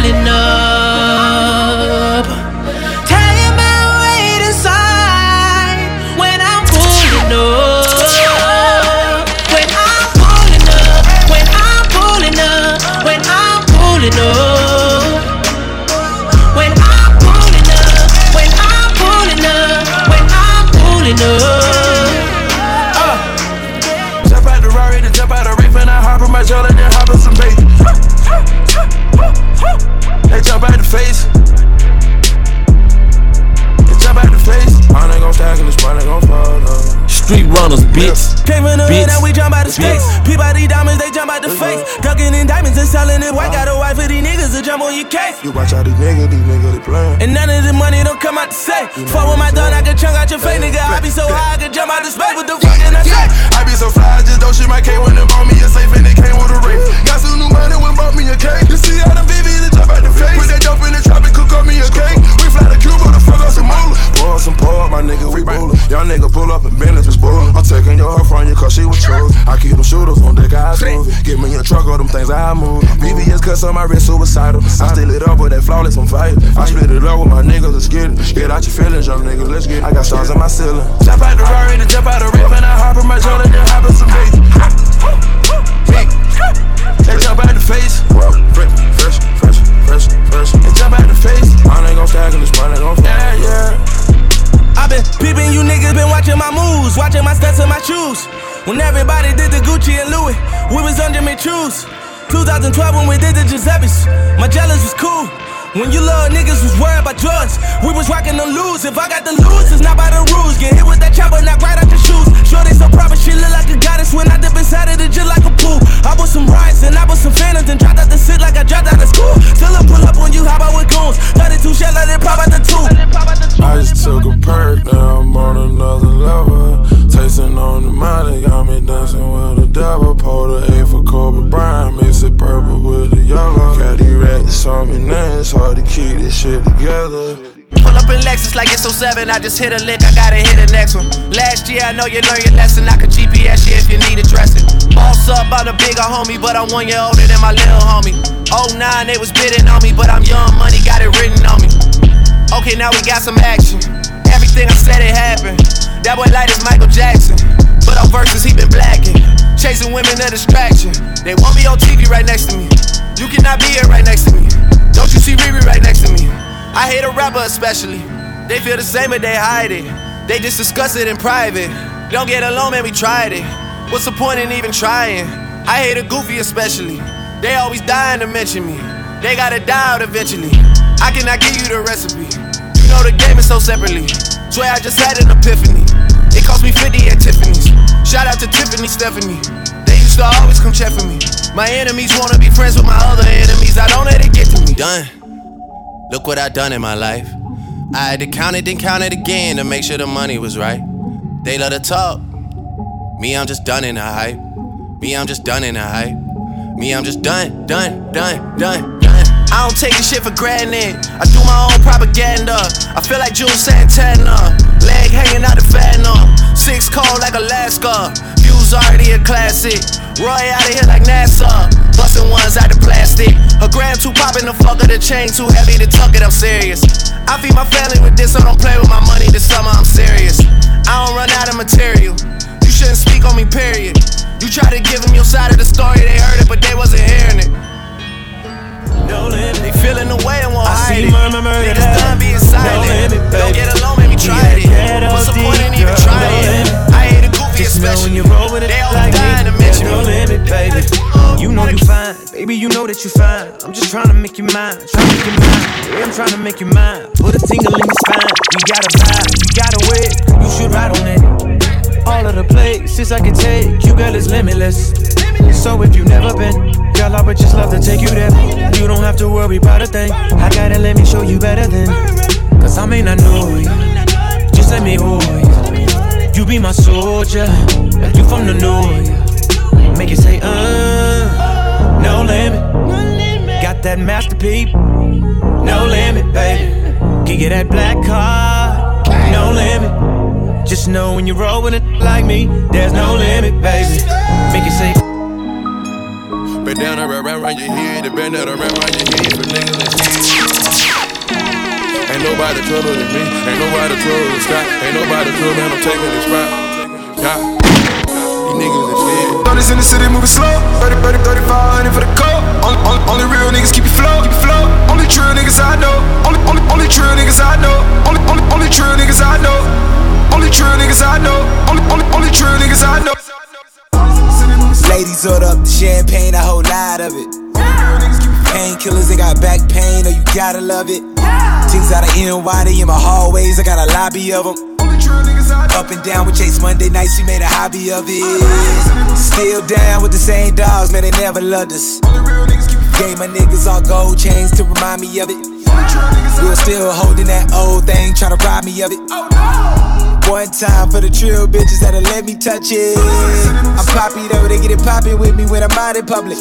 Pulling
face. Ducking in diamonds and selling it. White got a wife for these niggas to jump on your case.
You watch out these niggas, these niggas they playin'.
And none of the money don't come out the safe. Fuck with my done, I can chunk out your face, nigga. I be so high, I can jump out the space. What the fuck can I say?
I be so fly, I just don't shit my K when they bought me a safe and it came with a race. Got some new money when bought me a cake. You see how them BBs that jump out the face. Put that dope in the trap and cook up me a cake. We fly to Cuba to fuck up some moolah. Pour some pour, my nigga, we rollin'. Young nigga pull up and Bentley just spoil. I'm taking your her from you cause she was chose. I keep them shooters on deck, I smooth it. Get me a truck, all them things I move. BBS cuts on my wrist, suicidal. I still it up with that flawless, I'm fire. I split it up with my niggas, let's get it. Get out your feelings, young nigga, let's get it. I got stars in my ceiling. Jump out the Rari, then jump out the rip, and I hop in my Jordan, then hop in some bait. They jump out the face. Fresh, fresh, fresh, fresh, fresh. They jump out the face. I ain't gon' stack in this money, gon' yeah, yeah.
I been peeping you niggas, been watching my moves, watching my steps and my shoes. When everybody did the Gucci and Louis, we was under me shoes. 2012 when we did the Giuseppe's, my jealous was cool. When you love niggas was worried about drugs, we was rocking the lose. If I got the lose, it's not by the rules. Get hit with that chopper, not right out the shoes. Sure they so proper, she look like a goddess. When I dip inside of it, just like a pool. I was some rice and I was some phantoms and dropped out the shit like I dropped out of school. Still a pull up when you hop out with goons. 32 shell, let it pop out the two.
I just took a perk, now I'm on another level. Tasting on the money, got me dancing with the devil. Pulled the A for Kobe Bryant, mix it purple with the yellow. Got these racks, saw me next shit together.
Pull up in Lexus like it's 07. I just hit a lick, I gotta hit the next one. Last year, I know you learned your lesson. I could GPS you if you need a addressing. Boss up, I'm a bigger homie, but I'm one year older than my little homie. 09, they was bidding on me, but I'm young money, got it written on me. Okay, now we got some action. Everything I said, it happened. That boy light is Michael Jackson. But on verses, he been blacking. Chasing women, a distraction. They want me on TV right next to me. You cannot be here right next to me. Don't you see Riri right next to me? I hate a rapper especially. They feel the same, but they hide it. They just discuss it in private. Don't get alone, man, we tried it. What's the point in even trying? I hate a goofy especially. They always dying to mention me. They gotta die out eventually. I cannot give you the recipe. You know the game is so separately. Swear I just had an epiphany. It cost me 50 at Tiffany's. Shout out to Tiffany Stephanie. They used to always come check for me. My enemies wanna be friends with my other enemies. I don't let it get to me. Done. Look what I done in my life. I had to count it, then count it again to make sure the money was right. They love to talk. Me, I'm just done in the hype. Me, I'm just done in the hype. Me, I'm just done, done, done, done, done. I don't take this shit for granted. I do my own propaganda. I feel like Jules Santana. Leg hanging out the up. Six cold like Alaska. Views already a classic. Roy out of here like NASA. Busting ones out of plastic. A gram too poppin' the fuck of the chain too heavy to tuck it. I'm serious. I feed my family with this, so don't play with my money this summer. I'm serious. I don't run out of material. You shouldn't speak on me, period. You try to give them your side of the story, they heard it, but they wasn't hearing it.
No limit.
They feeling the way and won't
I see
it.
murmur, murder,
Niggas done being silent.
limit,
Don't get along, maybe try it. What's the point in even trying? I hate a goofy especially.
it
They always
like
dying to
me,
mention
no limit, baby. You know you fine, baby. You know that you fine. I'm just trying to make you mine, trying to make you mine. Baby, I'm trying to make you mine. Put a tingle in your spine. You got a vibe, you got a way. You should ride on it. All of the places I can take you, girl, is limitless. So if you never been, girl, I would just love to take you there. You don't have to worry about a thing. I gotta let me show you better than. Cause I may not know you. Just let me hold you. You be my soldier. You from the north. Make you say, uh, no limit. Got that masterpiece. No limit, baby. Can get that black card. No limit. Just know when you roll with it like me, there's no limit, baby. Make you say,
Bend down and wrap around your head, the bend that around around your head for niggas and shit. Ain't nobody trouble than me, ain't nobody trouble than Scott, ain't nobody trouble, man, I'm taking this spot. Yeah, these niggas and shit.
Thirties in the city moving slow. 30, 30, 3500 for the coat. Only, only, only real niggas keep it flow, keep it flow. Only true niggas I know. Only, only, only true niggas I know. Only, only, only true niggas I know. Only true niggas I know. Only, only, only true niggas I know.
Ladies order up the champagne, a whole lot of it. Painkillers, they got back pain, oh you gotta love it. Things out of NYD in my hallways, I got a lobby of them. Up and down with Chase Monday nights, we made a hobby of it. Still down with the same dogs, man, they never loved us. Gave my niggas all gold chains to remind me of it. We're still holding that old thing, trying to rob me of it. Oh, One time for the trill bitches that'll let me touch it. I'm poppy though, they get it poppin' with me when I'm out in public.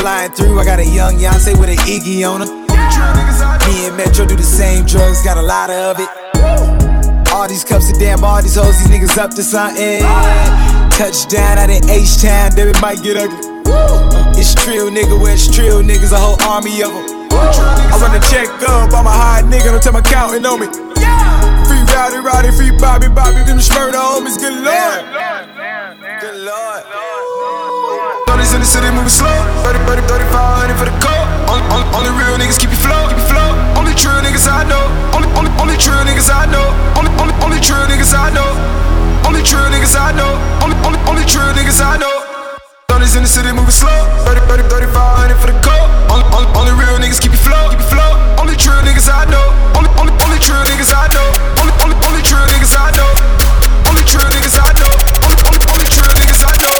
Flying through, I got a young Yonsei with an Iggy on her. Me and Metro do the same drugs, got a lot of it. All these cups of damn, all these hoes, these niggas up to something. Touchdown out in H-Town, then it might get ugly. It's trill nigga, where it's trill niggas, a whole army of them. I run the check up, I'm a high nigga, don't tell my counting on me. Rowdy, Rowdy, free Bobby, Bobby, them murder homies, good lord. Good lord.
Thirties in the city moving slow. 30, 30, 3500 for the coat. Only, only, only real niggas keep it flow, keep it flow. Only true niggas I know. Only, only, only true niggas I know. Only, only, only true niggas I know. Only true niggas I know. Only, only, only true niggas I know. Thirties in the city moving slow. 30, 30, 3500 for the coat. Only, only, only real niggas keep it flow, keep it flow. Only true niggas I know. Only, only, only true niggas I know. Only, only, only true niggas I know. Only true niggas I know. Only, only, only true niggas I know.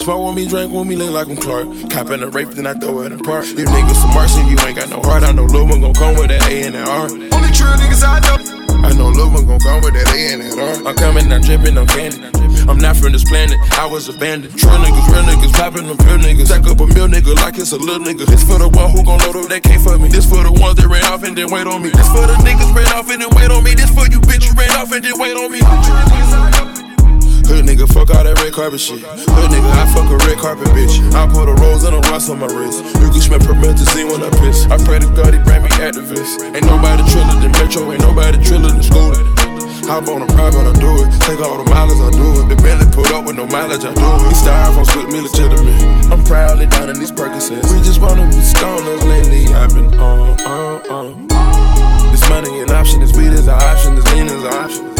Smoke with me, drink with me, look like I'm Clark. Cop in a rape, then I throw it in park. You niggas some mercy, you ain't got no heart. I know Lil' one gon' come with that A and that R.
Only true niggas I know.
I
no love, I'm gon' come with that A and that R.
I'm coming, I'm dripping, I'm candy. I'm not from this planet, I was abandoned. True niggas, real niggas, popping them pill niggas. Stack up a mill nigga like it's a little nigga. This for the one who gon' load up that came for me. This for the ones that ran off and then wait on me. This for the niggas ran off and then wait on me. This for you bitch you ran off and then wait on me. Hood nigga, fuck all that red carpet shit. Hood nigga, I fuck a red carpet bitch. I put a rose and a rust on my wrist. You can smell promethazine when I piss. I pray to God he bring me activists. Ain't nobody triller than Metro, ain't nobody triller than school. Hop on a private, I do it. Take all the mileage, I do it. The Bentley put up with no mileage, I do it. He styrofoam split me legitimate. I'm proudly down in these Percocets. We just wanna be stoners lately. I've been on, on, on. This money an option, this weed is an option, this lean is an option.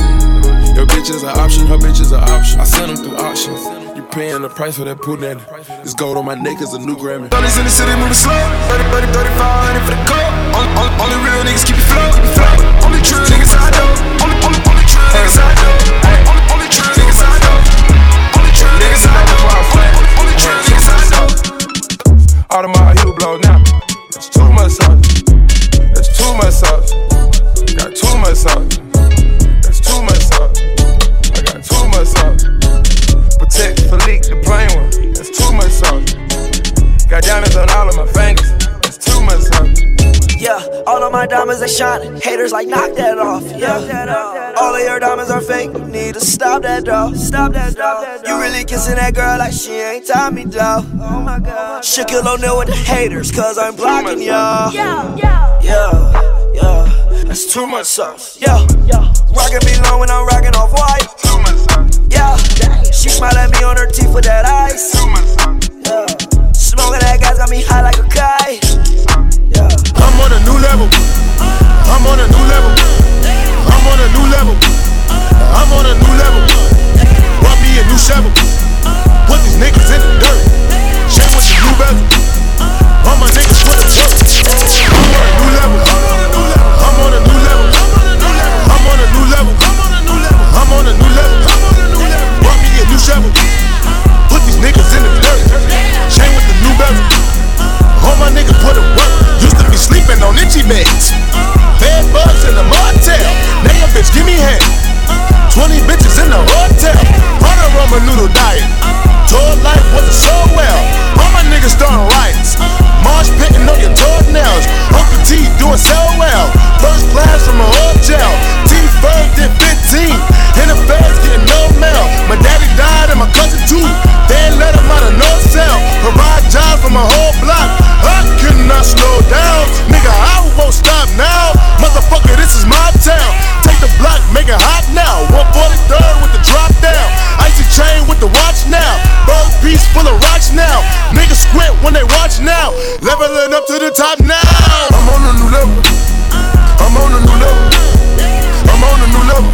Your bitch is an option, her bitch is an option. I send them through auctions. You paying the price for that pudding. This gold on my neck is a new Grammy.
Shorties in the city moving slow. 30, 30, 3500 for the coat. Only, only, only real niggas keep it flow. flow. Only true niggas I know. Only, only, only true niggas I know. Only, only true niggas I know. Only true only true niggas I know.
All of my heel blow now. That's too much sauce. That's too much sauce. Got too much sauce. My
diamonds they shining. Haters like knock that off. Yeah, all of your diamonds are fake. You need to stop that though. Stop that though. You really kissing that girl like she ain't Tommy though. Oh my god. Shaquille O'Neal with the haters, cause I'm blocking y'all. Yeah, yeah, yeah, yeah. That's too much sauce. Yeah, yeah. Rockin' me low when I'm rockin' off white. Too much sauce. Yeah, she smile at me on her teeth with that ice. Too much sauce. Yeah, smoking that gas got me high like a kite.
I'm on a new level. I'm on a new level. I'm on a new level. I'm on a new level. Brought me a new shovel. Put these niggas in the dirt. Shame with the new bezel. All my niggas put it work. I'm on a new level. I'm on a new level. I'm on a new level. I'm on a new level. Brought me a new shovel. Put these niggas in the dirt. Shame with the new bezel. All my niggas put it work. Sleeping on itchy beds. Bed bugs in the motel. Now bitch give me head. 20 bitches in the hotel. On a Roman noodle diet. Tour life wasn't so well. All my niggas starting riots. Marsh pitting on your toenails. Uncle T doing so well. First class from a hotel. T first did 15. In the feds getting no mail. My daddy died and my cousin too. They let him out of no cell. Provide jobs for my whole block. I could not slow down. Nigga, I won't stop now. Motherfucker, this is my town. Take the block, make it hot now. 143rd with the drop down. Icy chain with the watch now. Bird piece full of rocks now. Niggas squint when they watch now. Leveling up to the top now. I'm on a new level. I'm on a new level. I'm on a new level.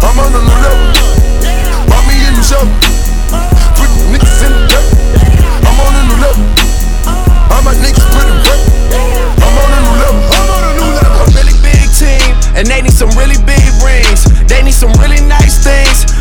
I'm on a new level. Bought me a new shovel. Put niggas in the dirt. I'm on a new level. All my niggas put it work. I'm on a new level. I'm on a new level.
A really big team, and they need some really big rings. They need some really nice things.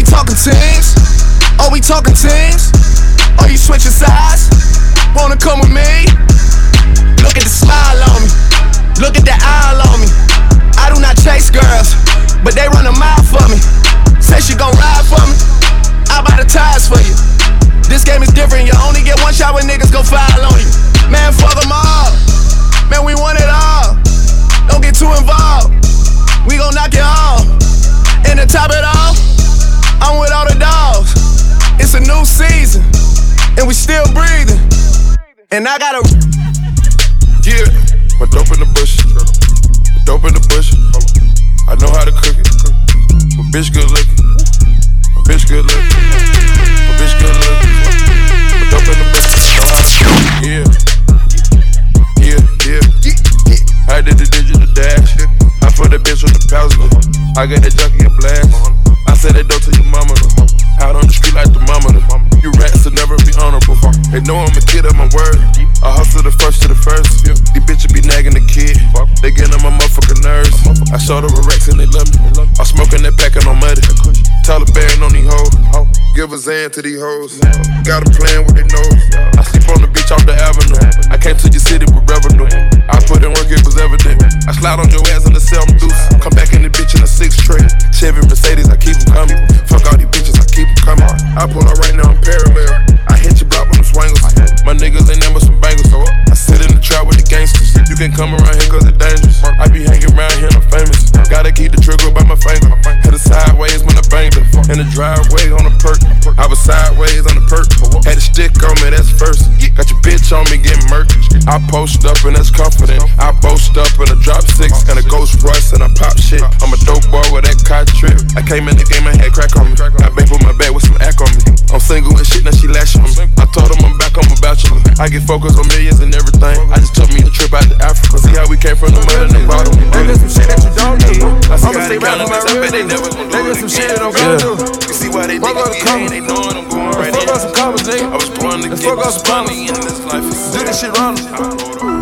We talking teams? Are we talking teams? Are you switching sides? Wanna come with me? Look at the smile on me. Look at the eye on me. I do not chase girls, but they run a mile for me. Say she gon' ride for me. I buy the tires for you. This game is different. You only get one shot when niggas go foul on you. Man, fuck them all. Man, we want it all. Don't get too involved. We gon' knock it off. And to top it off, I'm with all the dogs. It's a new season, and we still breathing. And I got a [LAUGHS]
Yeah, my dope in the bush. Dope in the bush. I know how to cook it. My bitch good looking. My bitch good looking. My bitch good looking. My dope in the bush. Know how to. Yeah. Yeah, yeah. I did the digital dash. Put the bitch with the power
I got that junkie and blast. I said that dope to your mama. Out on the street like the mama. though. You rats will never be honorable. They know I'm a kid of my word. I hustle the first to the first. These bitches be nagging the kid. They get on my motherfucking nerves. I showed up with racks and they love me. I'm smoking that packing on muddy. Taliban on these hoes. Give a Zan to these hoes. Got them playing with their nose. I sleep on the beach off the avenue. I came to your city with revenue. I put in work, it was evident. I slide on your ass in the cell, I'm deuce. Come back in the bitch in a six tray. Chevy Mercedes, I keep them coming. Fuck all these bitches, I keep them coming. I pull up right now, I'm parallel. I hit your block swangles. My niggas ain't never some bangles, I sit in the trap with the gangsters. You can come around here cause it's dangerous. I be hanging around here, I'm famous. Gotta keep the trigger by my finger. Hit it sideways when I banged her. In the driveway on the perk. I was sideways on the perk. Had a stick on me, that's first. Got your bitch on me getting murked. I post up and that's confident. I boast up in a drop six and a ghost Royce and I pop shit. I'm a dope boy with that car trip. I came in the game and had crack on me. I been put my bag with some act on me. I'm single and shit, now she lashing on me. I told him I'm back, I'm a bachelor. I get focused on millions and everything. I just took me a trip out to Africa. See how we came from the mud and the bottom. Niggas some shit that you don't do. See I'ma stay they on my they real never dude. gonna do Niggas some shit that I'm gonna do. You see why they niggas be hating, they knowing I'm going right in. Fuck all some comments, nigga. I was born to get some money in this life. Do this shit wrong.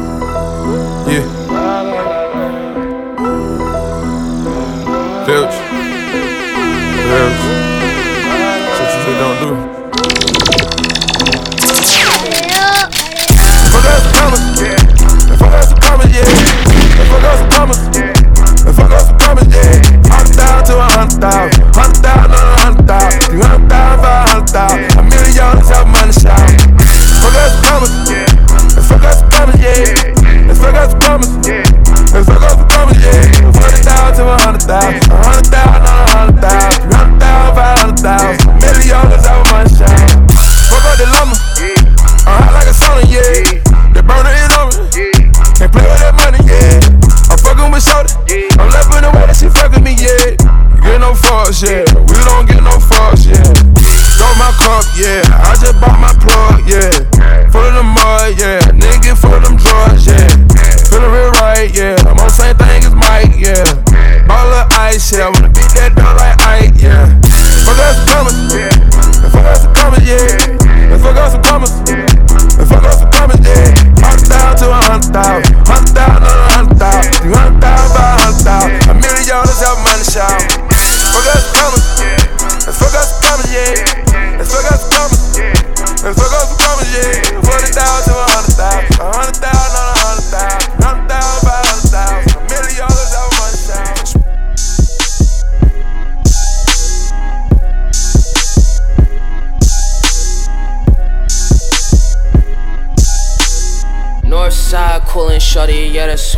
Of ice,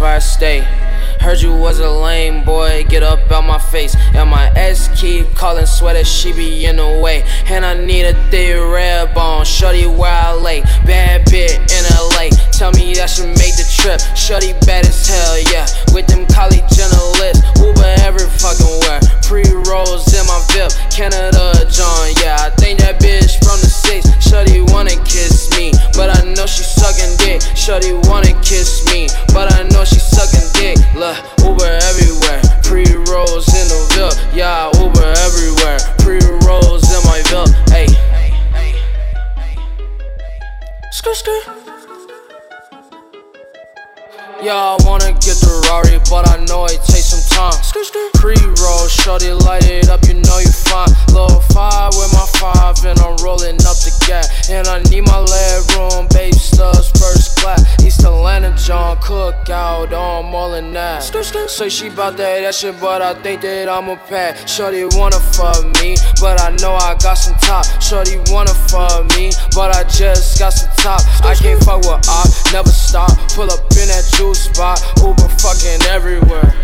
I stay. Heard you was a lame boy, get up out my face. And my ex keep calling, swear that she be in the way. And I need a thick red bone, shorty where I lay. Bad bit in LA, tell me I should make the trip. Shorty bad as hell, yeah. With them college journalists, Uber every fucking where. Pre rolls in my VIP, Canada John, yeah. I think that bitch from the six, shorty wanna kiss me. But I know she sucking dick, shorty wanna kiss me. But I know she sucking dick, look, Uber everywhere. Pre rolls in the VIP, yeah, Uber everywhere. Pre rolls in my VIP, hey. Skr skr. Yeah, I wanna get the Rari, but I know it takes some time. Pre roll, shorty, light it up, you know you fine. Little five with my five, and I'm rolling up the gap. And I need my leg room, babe stubs, first class. East Atlanta, John Cookout, oh, I'm all in that. Say she bout that, that shit, but I think that I'm a pack. Shorty wanna fuck me, but I know I got some top. Shorty wanna fuck me, but I just got some top. I can't fuck with op, never stop. Pull up in that juice spot, Uber fucking everywhere.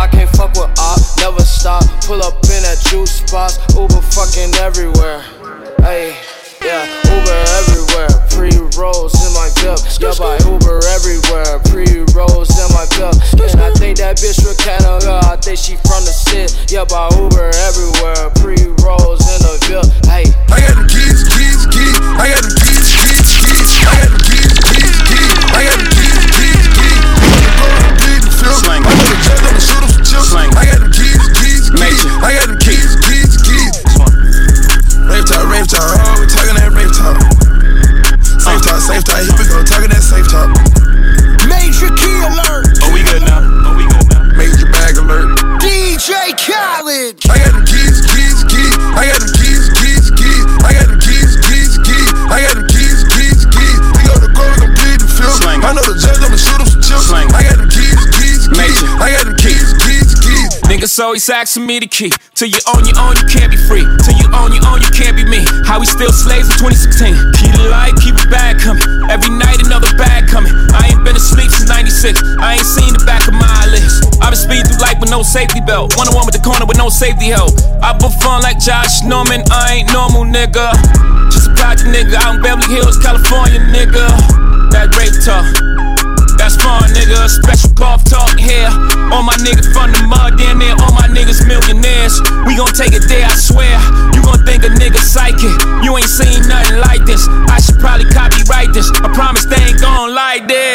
I can't fuck with op, never stop. Pull up in that juice spots, Uber fucking everywhere. Hey, yeah, Uber everywhere. Pre rolls in my VIP, yeah, by Uber everywhere. Pre rolls in my VIP, and I think that bitch from Canada. I think she from the city, yeah, by Uber everywhere. Pre rolls in the VIP, hey.
I got the keys, keys, keys. I got the keys, keys, keys. I got the keys, keys, keys. I got the keys, slip. Slang. I know the judge, I'ma I got them keys, keys, keys. I got them keys, keys, keys. Rave talk, rave talk. Oh, we talking that rave talk. Safe uh. talk, safe talk. Here we go, talking that safe talk. Major key alert. Oh, we good now. Oh, we good now. Major bag alert. DJ Khaled. I got them keys, keys, keys. I got them keys, keys, keys. I got them keys, keys, keys. I got them keys, keys, keys. We go to court, complete the field. I know the judge, I'ma shoot him some chips. I got them keys. I got them keys, keys, keys.
Niggas always asking me the key. Till you own your own, you can't be free. Till you own your own, you can't be me. How we still slaves in 2016. Keep the light, keep it bag coming. Every night another bag coming. I ain't been asleep since 96. I ain't seen the back of my eyelids. I been speeding through life with no safety belt. One on one with the corner with no safety help. I put fun like Josh Norman. I ain't normal, nigga. Just a project nigga in Beverly Hills, California, nigga. That rape talk. That's fun, nigga. Special golf talk here. All my niggas from the mud, damn near all my niggas millionaires. We gon' take it there, I swear. You gon' think a nigga psychic. You ain't seen nothing like this. I should probably copyright this. I promise they ain't gon' like this.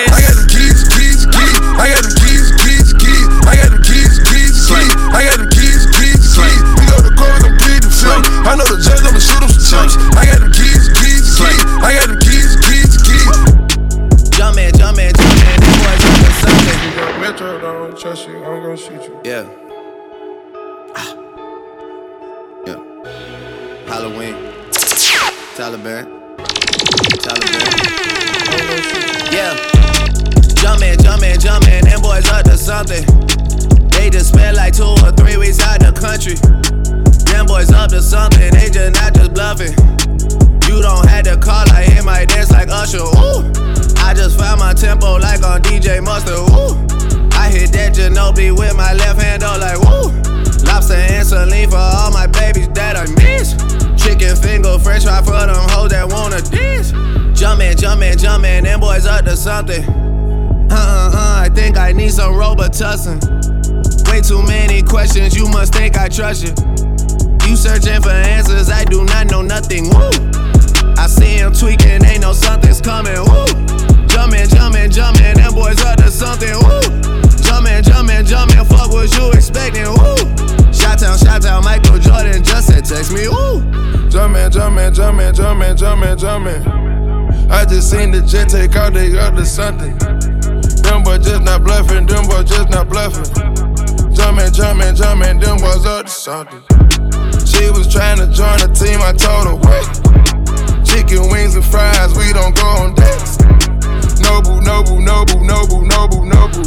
Country. Them boys up to something, they just not just bluffing. You don't have to call, I hit my dance like Usher. Ooh. I just found my tempo like on DJ Mustard. Ooh. I hit that Ginobili with my left hand, though, like woo. Lobster and saline for all my babies that I miss. Chicken finger, french fry for them hoes that wanna dance. Jumpin', jumpin', jumpin', them boys up to something. Uh uh uh, I think I need some Robitussin. Way too many questions, you must think I trust you. You searching for answers, I do not know nothing. Woo! I see him tweaking, ain't no something's coming. Woo! Jumpin', jumpin', jumpin', them boys up to something. Woo! Jumpin', jumpin', jumpin', fuck what you expecting. Woo! Shot town, shot town, Michael Jordan just said text me. Woo!
Jumpin', jumpin', jumpin', jumpin', jumpin', jumpin'. I just seen the jet take out, they up to something. Them boys just not bluffing, them boys just not bluffing. Jumpin', jumpin', jumpin', them boys up to something. She was trying to join the team, I told her wait. Chicken wings and fries, we don't go on dates. Noble, noble, noble, noble, noble, noble.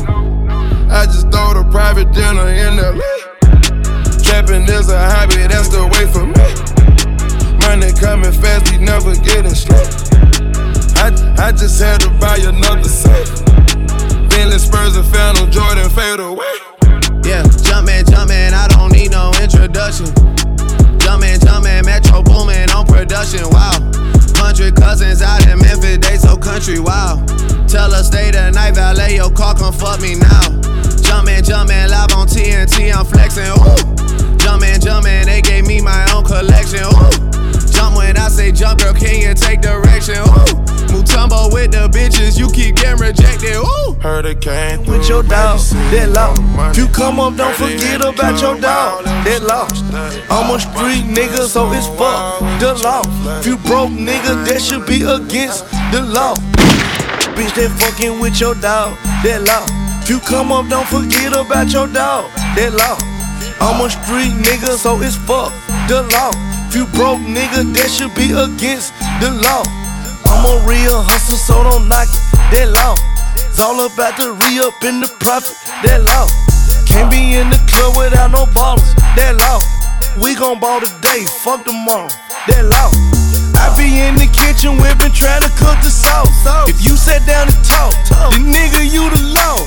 I just throw the private dinner in LA. Trapping is a hobby, that's the way for me. Money coming fast, we never getting slow. I, I just had to buy another set. Bentley Spurs and Phantom Jordan fade away.
Jumpin', I don't need no introduction. Jumpin', jumpin', Metro boomin' on production, wow. Hundred cousins out in Memphis, they so country, wow. Tell her stay the night, valet your car, come fuck me now. Jumpin', jumpin', live on TNT, I'm flexin', ooh. Jumpin', jumpin', they gave me my own collection, ooh. Jump when I say jump, girl, can you take direction, ooh. Mutombo with the bitches, you keep getting rejected, ooh.
Heard it came
with your dog, that law. If you come up, don't forget about your dog, that law. I'm a street nigga, so it's fuck the law. If you broke nigga, that should be against the law. Bitch, that fucking with your dog, that law. If you come up, don't forget about your dog, that law. I'm a street nigga, so it's fuck the law. If you broke nigga, that should be against the law. I'm a real hustler, so don't knock it, that law. It's all about the re up in the profit, that law. Can't be in the club without no ballers, that law. We gon' ball today, fuck tomorrow, that law. I be in the kitchen whipping, trying to cook the sauce. If you sat down and talk, the nigga you the law.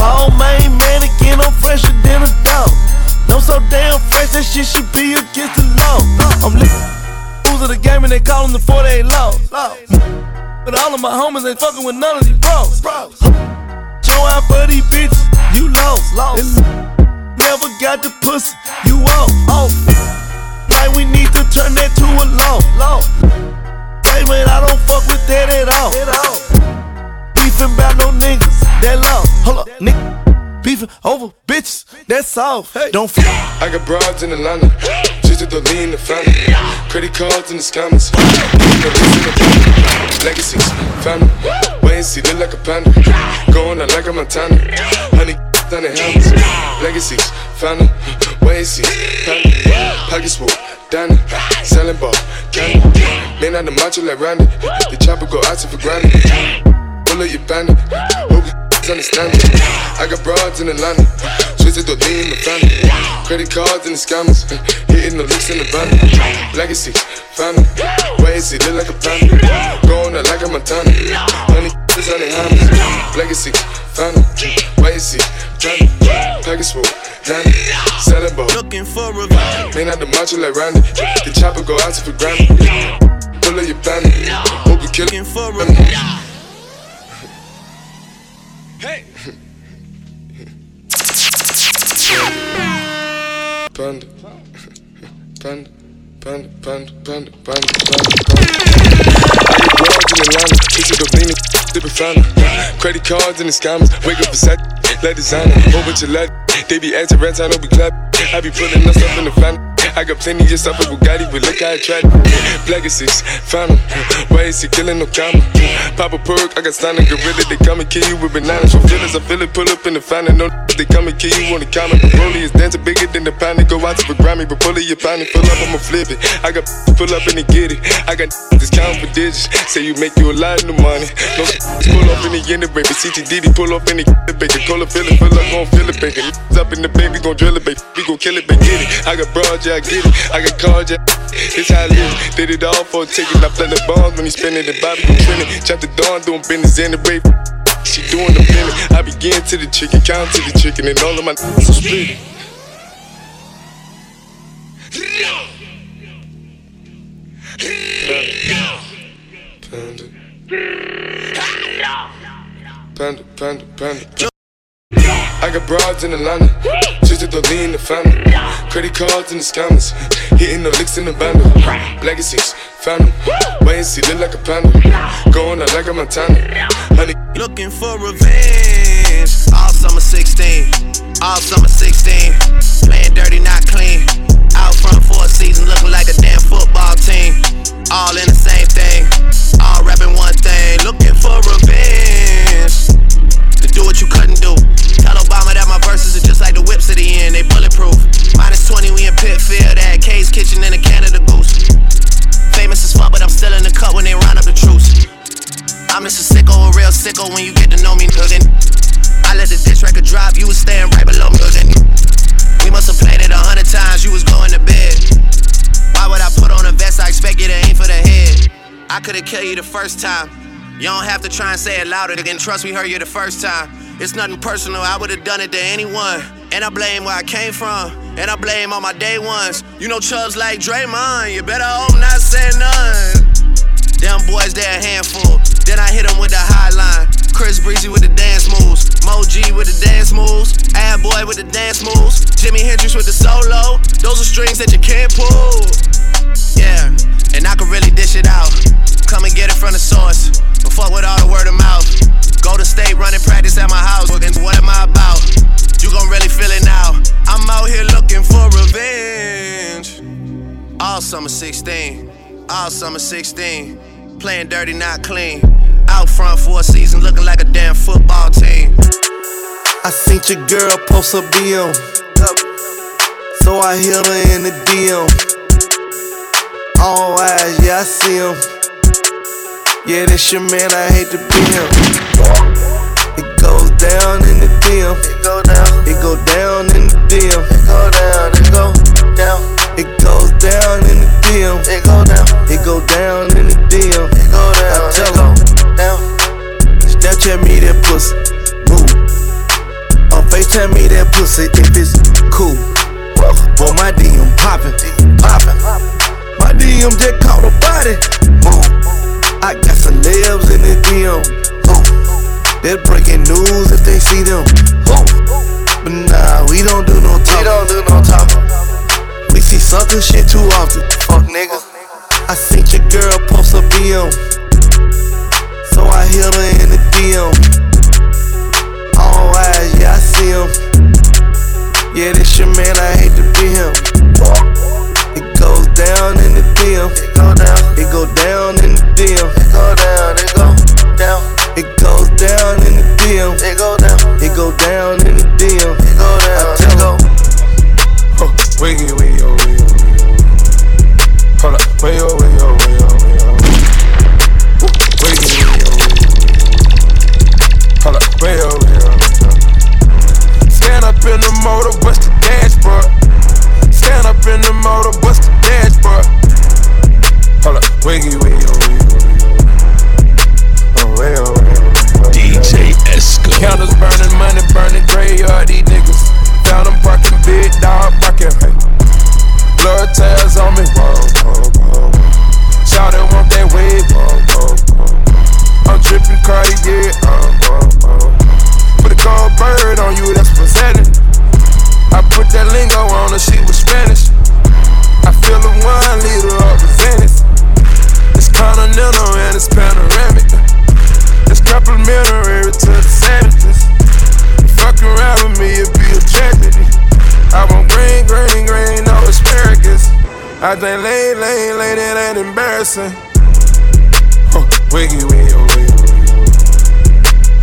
Ball main mannequin, I'm fresher than a dog. No so damn fresh, that shit should be against the law. I'm. Rules of the game and they call them the 48 laws. But all of my homies ain't fucking with none of these bros. Show out for these bitches, you lost. lost. Never got the pussy, you off. off. Like we need to turn that to a law. law. Hey man, I don't fuck with that at all. At all. Beefing about no niggas, that law. Hold up, nigga. Beefing over bitches, that's all. Hey. Don't fuck.
I got broads in Atlanta, just to lean the family. Credit cards and the scammers. Legacies, family. Wait and see, look like a panda. Going out like a Montana. Honey, down the helmets. Legacies, family. Wait and see, family. Pockets full, Danny. Selling ball, candy. Man on the macho like Randy. The chopper go out to for granted. Pull up your bandit.
Niggas understand it. I got broads in Atlanta, twisted the lean in the family. Credit cards and the scammers, hitting the licks in the van. Legacy, family, why is it look like a family? Going out like a Montana, honey, is on the hammers. Legacy, family, why is it family? Package full, Danny, selling ball. Looking for revenge. Man out the macho like Randy, the chopper go out to for Grammy. Pull up your bandit, hope you kill him for revenge. Hey! Panda. Panda. Panda, panda, panda, panda, panda, in. Credit cards and the scammers, wake up set, let designer, bunch of let. They be acting rats, I don't be clap. I be pulling us up in the family. I got plenty just up with Bugatti, but look how I tried. Legacies, found 'em. Why is he killing no comma? Pop a perk, I got stunning gorilla. They come and kill you with bananas for feelings. I feel it, pull up in the fountain. No, they come and kill you on the comment. The is dancing bigger than the pound. Go out to the Grammy, but pull it, your pound. Fill up, I'ma flip it. I got pull up and they get it. I got discount for digits. Say you make you a lot of money. No, pull up in the end of baby. CTDD, pull up in the baby. Call it, feel it, fill up, gon' feel it, baby. Up in the baby, gon' drill it, baby. We gon' kill it, baby. Get it. I got broad, yeah, I get it. I got cards, yeah. It's how I live. Did it all for a ticket. I play the bombs when he spinning the Bobby gon' trending. Chop the dawn, doing business in the rape. She doing the billing. I begin to the chicken, count to the chicken, and all of my are split. Panda. Panda, panda, panda. I got broads in Atlanta, just the lean in the family. Credit cards and the scammers, hitting the licks in the bundle. Legacies, them. Wait and see, look like a panda. Going out like a Montana. Honey,
Looking for revenge. All summer 16. All summer 16. Playing dirty, not clean. Out front for a season, looking like a damn football team. All in the same thing. All rapping one thing. Looking for revenge. To do what you couldn't do. Obama that my verses are just like the whips at the end. They bulletproof. Minus 20, we in Pitfield. At K's Kitchen in a Canada Goose. Famous as fuck, but I'm still in the cut when they round up the troops. I'm just a sicko, a real sicko when you get to know me, nigga. I let the diss record drop, you was staying right below me, nigga. We must have played it a hundred times, you was going to bed. Why would I put on a vest? I expect you to aim for the head. I could've killed you the first time. You don't have to try and say it louder, again. Trust we heard you the first time. It's nothing personal, I would've done it to anyone. And I blame where I came from, and I blame all my day ones. You know chubs like Draymond, you better hope not say none. Them boys, they a handful. Then I hit them with the high line. Chris Breezy with the dance moves. Mo G with the dance moves. Ad Boy with the dance moves. Jimi Hendrix with the solo. Those are strings that you can't pull. Yeah, and I can really dish it out. Come and get it from the source. But fuck with all the word of mouth. Go to state, running practice at my house. And what am I about? You gon' really feel it now. I'm out here looking for revenge. All summer 16. All summer 16. Playing dirty, not clean. Out front for a season, looking like a damn football team.
I seen your girl post a BM. So I hit her in the DM. All eyes, yeah, I see him. Yeah, that's your man, I hate to be him. It goes down in the DM. It go down. It go down in the DM. It go down. It go down. It goes down in the DM. It go down. It go down in the DM. It go down. I tell him down. Snapchat me that pussy. Move. On FaceTime me that pussy if it's cool. Boy, my DM poppin', poppin'. My DM just caught a body. Move. I got some celebs in the DM. Move. They're breaking news if they see them. Move. But nah, we don't do no talk. We don't do no talk. We see sucker shit too often. Fuck niggas. I seen your girl post a BM. So I hit her in the DM. All eyes, yeah, I see him. Yeah, this your man, I hate to be him. It goes down in the DM. It go down in the DM. It go down, it go down. It goes down in the DM. It go down. It go down in the DM. It go down. I tell go.
Huh, wiggy, wiggy, oh, wiggy, oh. Hold up, wiggy, oh, wiggy, oh, wiggy, oh, wiggy, oh. Wiggy, wiggy, oh, wiggy. Hold up, wiggy, oh, wiggy, oh. Stand up in the motor, bust
the dashboard. Stand up in the motor, bust the dashboard. Wiggy, wiggy, wiggy. DJ
Esco. Counters
burning, money burning, graveyard, these niggas. Found them barking, big dog barking. Hey. Blood tears on me. Shout out, want that wave. I'm tripping Cartier, uh, whoa, whoa. Put a gold bird on you, that's presenting. I put that lingo on her, she was Spanish. I feel the one liter little and it's panoramic. It's complimentary to the savages. Fuck around with me, it be a tragedy. I want green, green, green, no asparagus. I think lane, lane, lane, it ain't embarrassing. Huh, wiggy, wiggy, oh, wiggy, wiggy.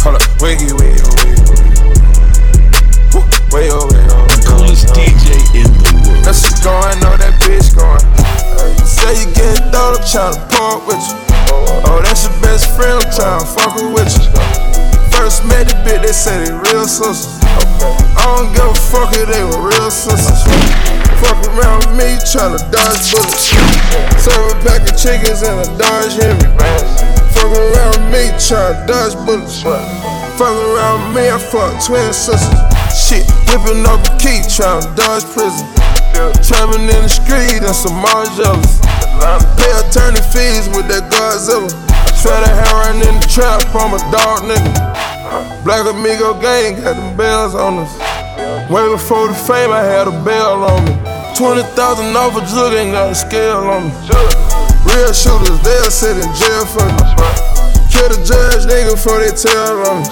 Hold up, wiggy, wiggy, oh, wiggy, wiggy. Wiggy, oh, wiggy, The
coolest DJ in the world.
That's going, know that bitch going. Say you getting thrown, I'm tryna park with you. Oh, that's your best friend, I'm tryna fuck with you. First met the bitch, they said they real sisters. I don't give a fuck if they were real sisters. Fuck around with me, tryna dodge bullets. Serve a pack of chickens and a Dodge Hemi. Fuck around me, tryna dodge bullets. Fuck around me, I fuck twin sisters. Shit, whipping up a key, tryna dodge prison. Traveling in the street and some more jealous. Pay attorney fees with that Godzilla. Try to run in the trap from a dog nigga. Black Amigo gang got them bells on us. Way before the fame, I had a bell on me. 20,000 off a jug, ain't got a scale on me. Real shooters, they'll sit in jail for me. Kill the judge, nigga, before they tell on me.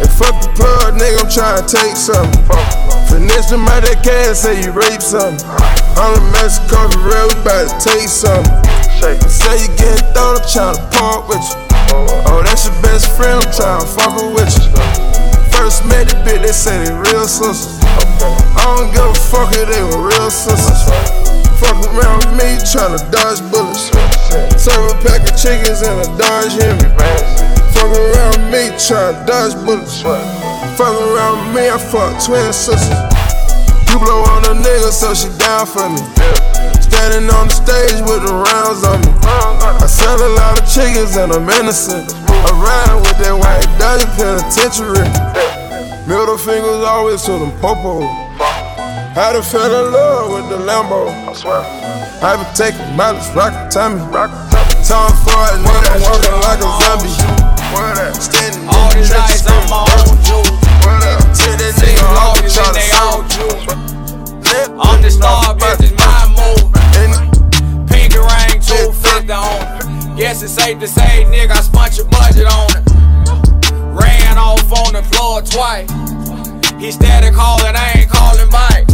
And fuck the plug, nigga, I'm trying to take something. Finesse them out that cash, say you rape something. I'm the Mexico for real, we bout to take something. Say you getting thrown, I'm tryna park with you. Oh, that's your best friend, I'm tryna fuck with you. First met the bitch, they say they real sisters. I don't give a fuck if they were real sisters. Fuck around with me, tryna dodge bullets. Serve a pack of chickens and a Dodge Hemi. Fuck around with me, tryna dodge bullets. Fuck around with me, I fuck twin sisters. You blow on a nigga, so she down for me. Standing on the stage with the rounds on me. I sell a lot of chickens and I'm innocent. I ride with that white Dodge penitentiary. Middle fingers always to them popo. Had to fell in love with the Lambo. I swear. I been taking mileage, rock Tommy. Time for it, nigga, I'm walking like a zombie. Standing
All
in
these
the
nights
trenches,
I'm on
that
See
nigga
these
to
they all juice. I'm the star, bitch, it's my move. Pinky ring, 250 on it. Guess it's safe to say, nigga, I spent your budget on it. Ran off on the floor twice. He steady calling, I ain't calling back.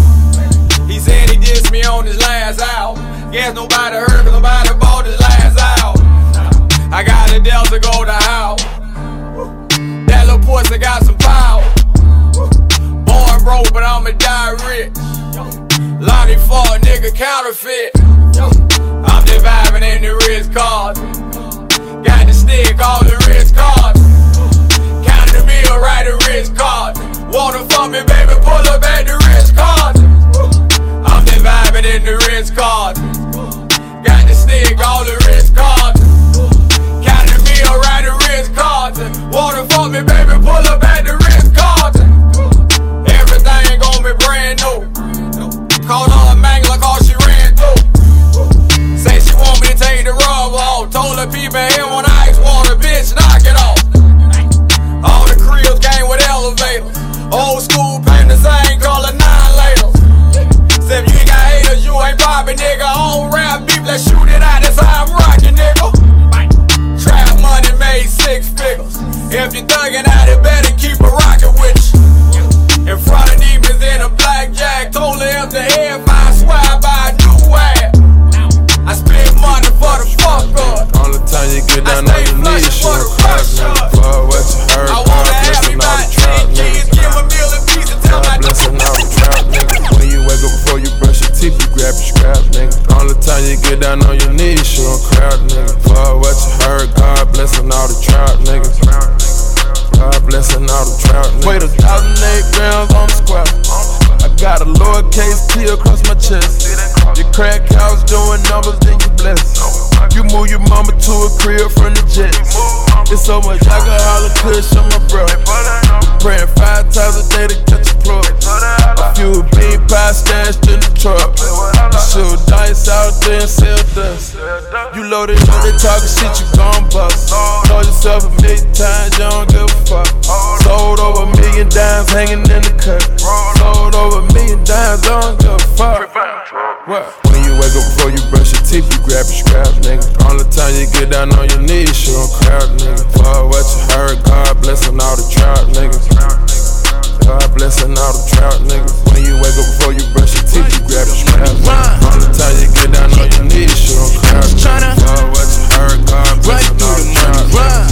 He said he dissed me on his last album. Guess nobody heard, cause nobody bought his last album. I got a Delta go to house. That little pussy got some power. Broke, but I'ma die rich. Lonnie Ford, nigga, counterfeit. I'm just vibing in the wrist cards. Got the stick, all the wrist cards. Counting the meal, right the wrist card. Wanna fuck me, baby, pull up at the wrist cards. I'm just vibing in the wrist cards. Got the stick, all the wrist cards. Counting the meal, right the wrist cards. Wanna fuck me, baby, pull up at her people here when ice water, bitch, knock it off. All the cribs came with elevators. Old school paint the same color, nine. Said if you ain't got haters, you ain't poppin', nigga. On rap beef, let's shoot it out, that's how I'm rockin', nigga. Trap money made six figures. If you thuggin' out, it better
down on your knees, you a crowd nigga. For what you heard,
I wanna have
blessing
you
all the
by 10 kids, give a meal and pizza, tell my
God blessing all the trap niggas. When you wake up before you brush your teeth, you grab your scrap nigga. All the time you get down on your knees, you a crowd nigga. For what you heard, God blessing all the trap niggas. God blessing all the trap niggas. Wait a thousand eight grams on the square. I got a lowercase T across my chest. Your crack house doing numbers, then you bless. You move your mama to a crib from the jets. It's so much alcohol and kush on my bro. Praying five times a day to catch a plug. A few bean pie stashed in the truck. Shoot dice out there and sell dust. You loaded up, they talking shit, you gon' bust. Told yourself a million times, you don't give a fuck. Sold over a million dimes hanging in the cut. Sold over a million dimes, don't give a fuck. What? When you wake up before you brush your teeth, you grab your scrap, nigga. Only time you get down on your knees, you don't crowd, nigga. Fuck what you heard, God blessing all the trout, nigga. God blessing all the trout, nigga. When you wake up before you brush your teeth, you grab your strap, nigga. Only time you get down on your
knees, you don't crowd, nigga. Fuck
what you heard, God blessing all the trout, nigga.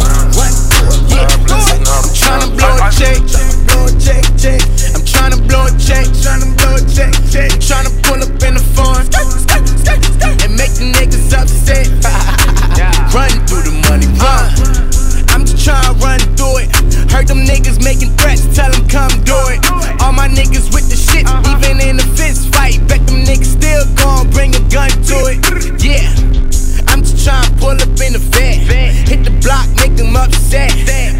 God blessing all the trout, nigga. Tryna blow
a check, blow a check, check tryna blow a check, tryna blow a check, check, tryna pull up in the foreign and make the niggas upset. [LAUGHS] run through the money, run. Uh. I'm just tryna run through it. Heard them niggas making threats, tell them come do it. All my niggas with the shit, uh-huh. even in a fist fight. Bet them niggas still gon' bring a gun to it. [LAUGHS] Yeah, I'm just tryna pull up in the van. hit the block, make them upset.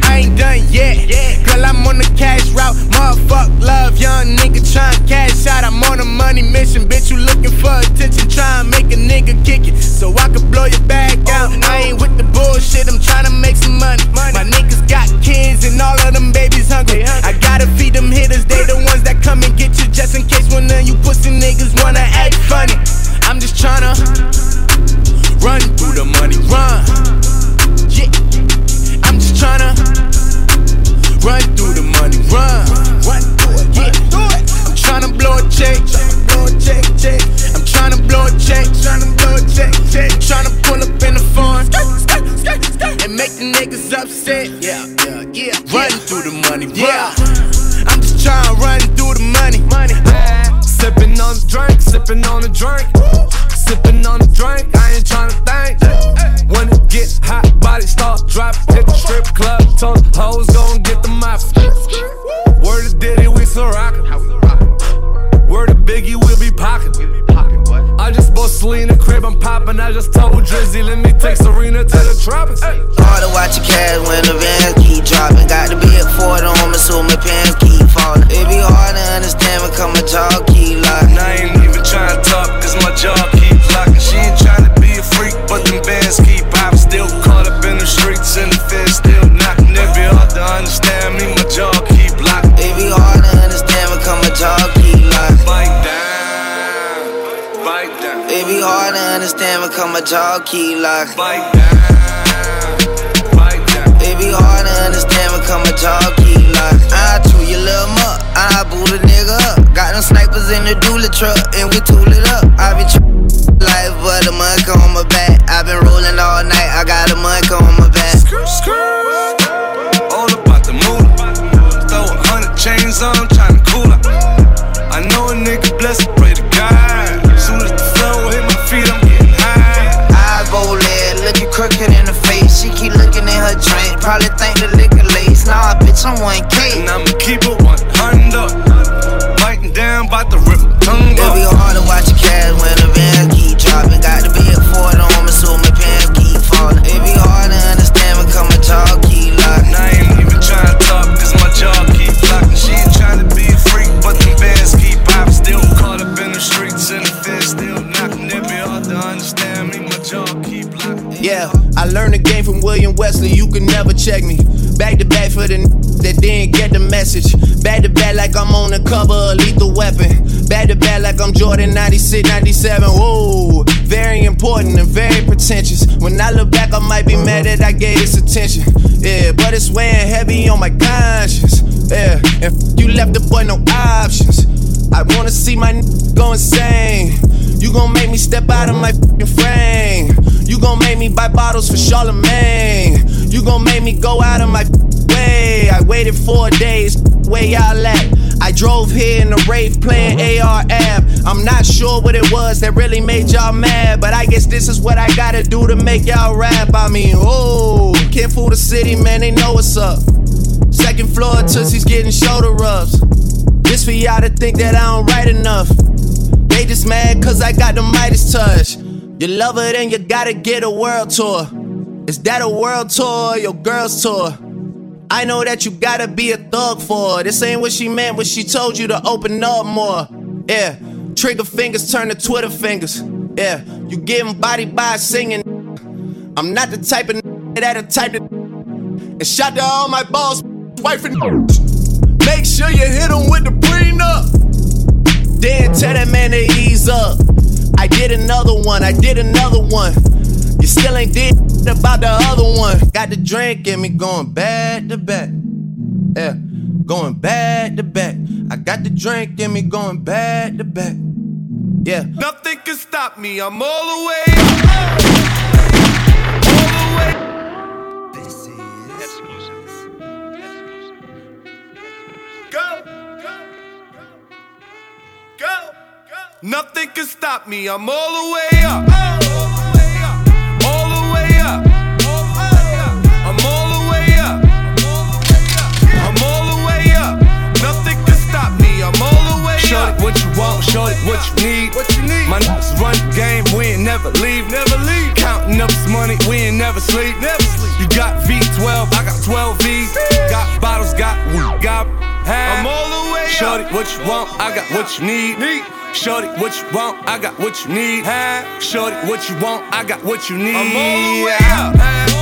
I ain't done yet. Girl, I'm on the cash route. Motherfuck love, young nigga tryin' cash out. I'm on a money mission, bitch. You looking for attention, tryin' make a nigga kick it so I can blow your back oh, out. I ain't with the bullshit, I'm tryin' to make some money. My niggas got kids and all of them babies hungry. I gotta feed them hitters, they the ones that come and get you just in case one of you pussy niggas wanna act funny. I'm just tryna run through the money, run. Yeah, I'm just tryna run through the money, run. Run through it, yeah. I'm tryna blow a check, blow a check, check. I'm tryna blow a check, tryna blow a check, check. Tryna pull up in the phone and make the niggas upset. Yeah, yeah, yeah. Run through the money, yeah. I'm just tryna run through the money, money.
Sipping on the drink, sipping on the drink. Sipping on the drink, I ain't tryna think. When it get hot, body start dropping. Hit the strip club, told the hoes gon' get the mop. Word to Diddy, we so rockin'. Word to Biggie, we'll be pocketin'. I just bought Selena crib, I'm poppin'. I just told Drizzy, let me take Serena to the tropics.
Hard to watch your cash when the vans keep dropping. Got the big Ford on me, so my pants keep falling. It be hard to understand when come my jaw keep.
And I ain't even tryna talk, cause my jaw understand
when come jaw keep locking.
Bite down, bite down.
It be hard to understand when come my jaw keep locking. I chew your little muck, I boot a nigga up. Got them snipers in the dually truck, and we tool it up. I be tr- life, but a monk on my back.
Cover of Lethal Weapon. Back to back like I'm Jordan 96, 97. Whoa, very important and very pretentious. When I look back, I might be mad that I gave this attention. Yeah, but it's weighing heavy on my conscience. Yeah, and f- you left the boy no options. I wanna see my n- go insane. You gon' make me step out of my frame. You gon' make me buy bottles for Charlemagne. You gon' make me go out of my way. I waited four days, where y'all at? I drove here in a rave playing uh-huh. ARF. I'm not sure what it was that really made y'all mad, but I guess this is what I gotta do to make y'all rap. I mean, oh, can't fool the city, man, they know what's up. Second floor, Tootsie's getting shoulder rubs. This for y'all to think that I don't write enough. They just mad cause I got the Midas touch. You love her, then you gotta get a world tour. Is that a world tour or your girl's tour? I know that you gotta be a thug for her. This ain't what she meant when she told you to open up more. Yeah, trigger fingers turn to Twitter fingers. Yeah, you getting body by singing. I'm not the type of that'll type of. And shout to all my boss, wife and. Make sure you hit him with the prenup. Then tell that man to ease up. I did another one, I did another one. You still ain't did about the other one. Got the drink in me going back to back. Yeah, going back to back. I got the drink in me going back to back. Yeah.
Nothing can stop me, I'm all the way up. All the way. Go, go, go, go. Nothing can stop me, I'm all the way up.
What you want, shorty, what you need.
What you need?
My niggas run the game, we ain't never leave.
Never leave.
Counting up this money, we ain't never sleep.
Never sleep.
You got V12, I got 12 V's. Got bottles, got weed, got
I'm all the way Shorty, what you want? I got what you need. Shorty, what you want? I got what you need. Shorty, what you want? I got what you need. I'm all the way up.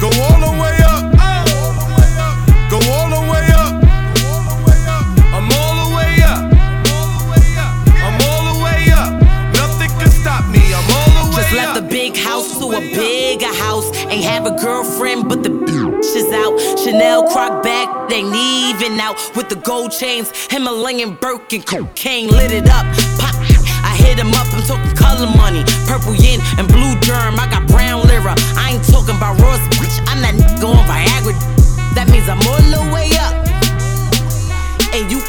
Go all the way up. Go all the way up.
I'm all the way up. I'm all the way up. Nothing can stop me. I'm all the way up.
Just left the big house to a bigger house. Ain't have a girlfriend, but the bitch is out. Chanel croc bag, ain't even out. With the gold chains, Himalayan Birkin, cocaine lit it up. Hit him up, I'm talking color money. Purple yin and blue germ, I got brown lira. I ain't talking about Ross, bitch. I'm nigga on Viagra. That means I'm all the way up. And you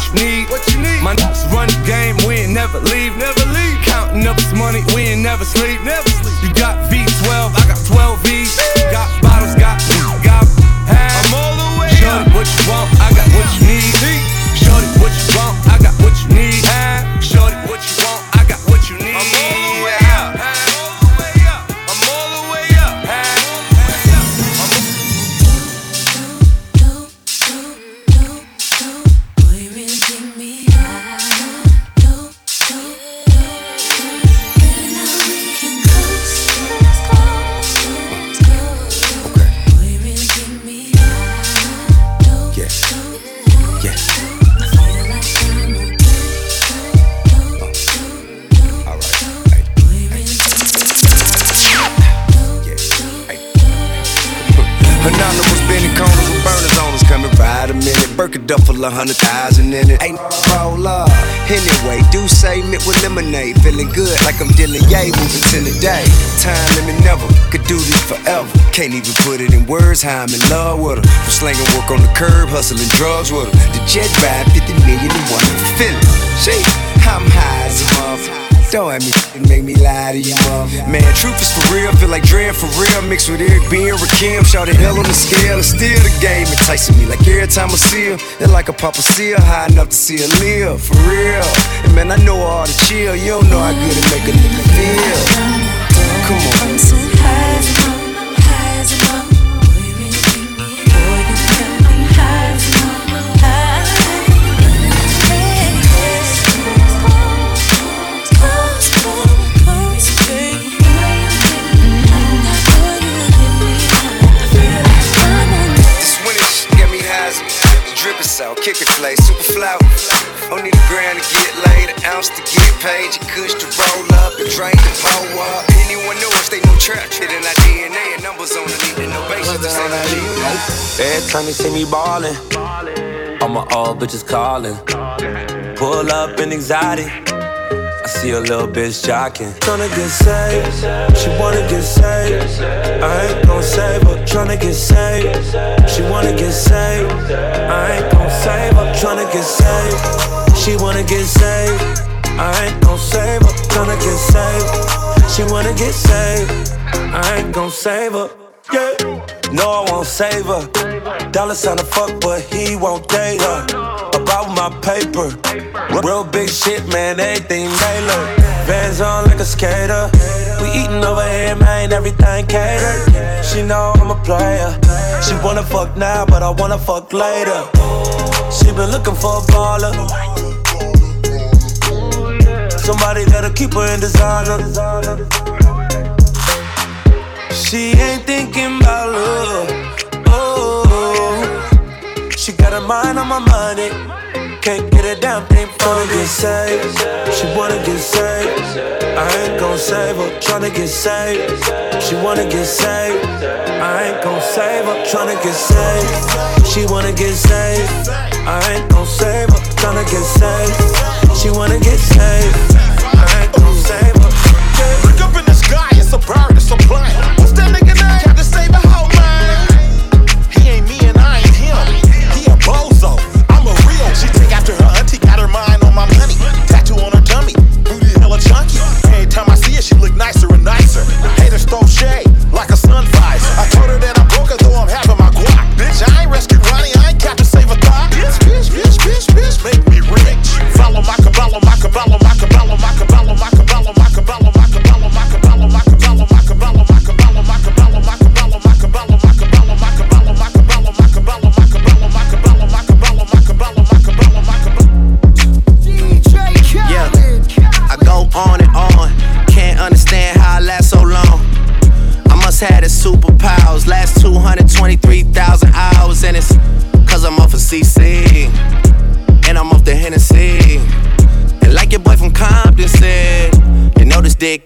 what you need?
What you need?
My niggas run the game, we ain't never leave.
Never leave.
Counting up this money, we ain't never sleep.
Never
Duffel, a hundred thousand in it. Ain't roll up. Anyway, do say mint with lemonade. Feeling good like I'm dealing yay, moving to the day. Time limit never, could do this forever. Can't even put it in words how I'm in love with her. From slanging work on the curb, hustling drugs with her. The jet ride, 50 million and one feeling. She, I'm high as a motherfucker. Don't have me f***ing make me lie to you, mom. Man, truth is for real, feel like Dre for real. Mixed with Eric B and Rakim, shout the hell on the scale. And still the game enticing me. Like every time I see her, it's like a papa seal, high enough to see her live, for real. And man, I know all the chill, you don't know how good it make a nigga feel. Come on. Out, kick it flay, super flout. Need a grand to get laid, an ounce to get paid. You kush to roll up and drain the pour up. Anyone know us, they know trap shit in our DNA and numbers on the need and no basis to say that
Every time you see me ballin', all my old bitches callin'. Pull up in anxiety. See a little bitch jocking. Tryna get saved, she wanna get saved. I ain't gon' save her. Tryna get saved, she wanna get saved. I ain't gon' save her. Tryna get saved, she wanna get saved. I ain't gon' save her. Tryna get saved, she wanna get saved. I ain't gon' save her. Yeah. No, I won't save her. Dollar sign a fuck, but he won't date her. About my paper. Real big shit, man, everything Taylor. Vans on like a skater. We eating over here, man, everything catered. She know I'm a player. She wanna fuck now, but I wanna fuck later. She been looking for a baller. Somebody that'll keep her in designer. She ain't thinking about love. Oh, She got her mind on my money. Can't get a damn thing from to get saved. She wanna get saved. I ain't gon' save her. Tryna get saved. She wanna get saved. I ain't gon' save her. Tryna get saved. She wanna get saved. I ain't gon' save her. Tryna get saved. She wanna get saved. I ain't gon' save her.
Look up in the sky, it's a bird,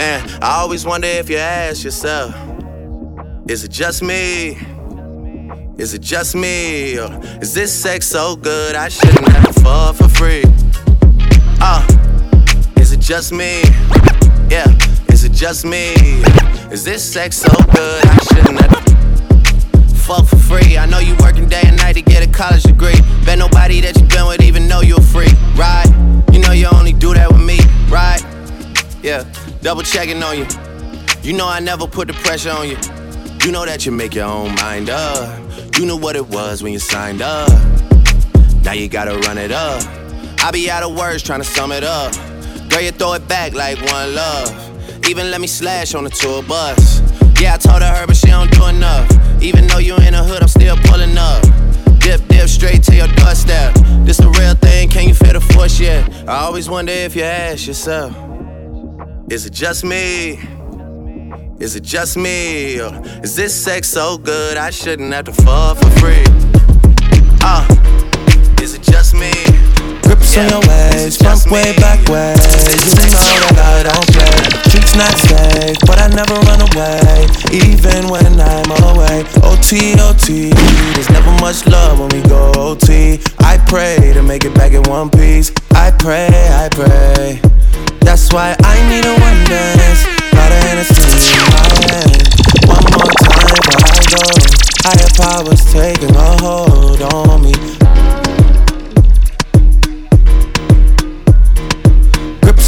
Man, I always wonder if you ask yourself, is it just me? Is it just me? Or is this sex so good I shouldn't have to fall for free? Uh, is it just me? Yeah, is it just me? Is this sex so good I shouldn't have to fuck for free. I know you working day and night to get a college degree. Bet nobody that you been with even know you're free, right? You know you only do that with me, right? Yeah, double checking on you. You know I never put the pressure on you. You know that you make your own mind up. You knew what it was when you signed up. Now you gotta run it up. I be out of words trying to sum it up. Girl, you throw it back like one love. Even let me slash on the tour bus. Yeah, I told her her, but she don't do enough. Even though you in the hood, I'm still pulling up. Dip, dip, straight to your doorstep. This the real thing, can you feel the force yet? I always wonder if you ask yourself, is it just me? Is it just me? Is this sex so good I shouldn't have to fall for free? Uh, is it just me?
Grips on your waist, front way, back way. You know that I don't play. Streets not safe, but I never run away, even when I'm away. OT, OT, there's never much love when we go OT. I pray to make it back in one piece. I pray, I pray. That's why I need a one dance. Got a Hennessy in. One more time before I go. Higher powers taking a hold on me.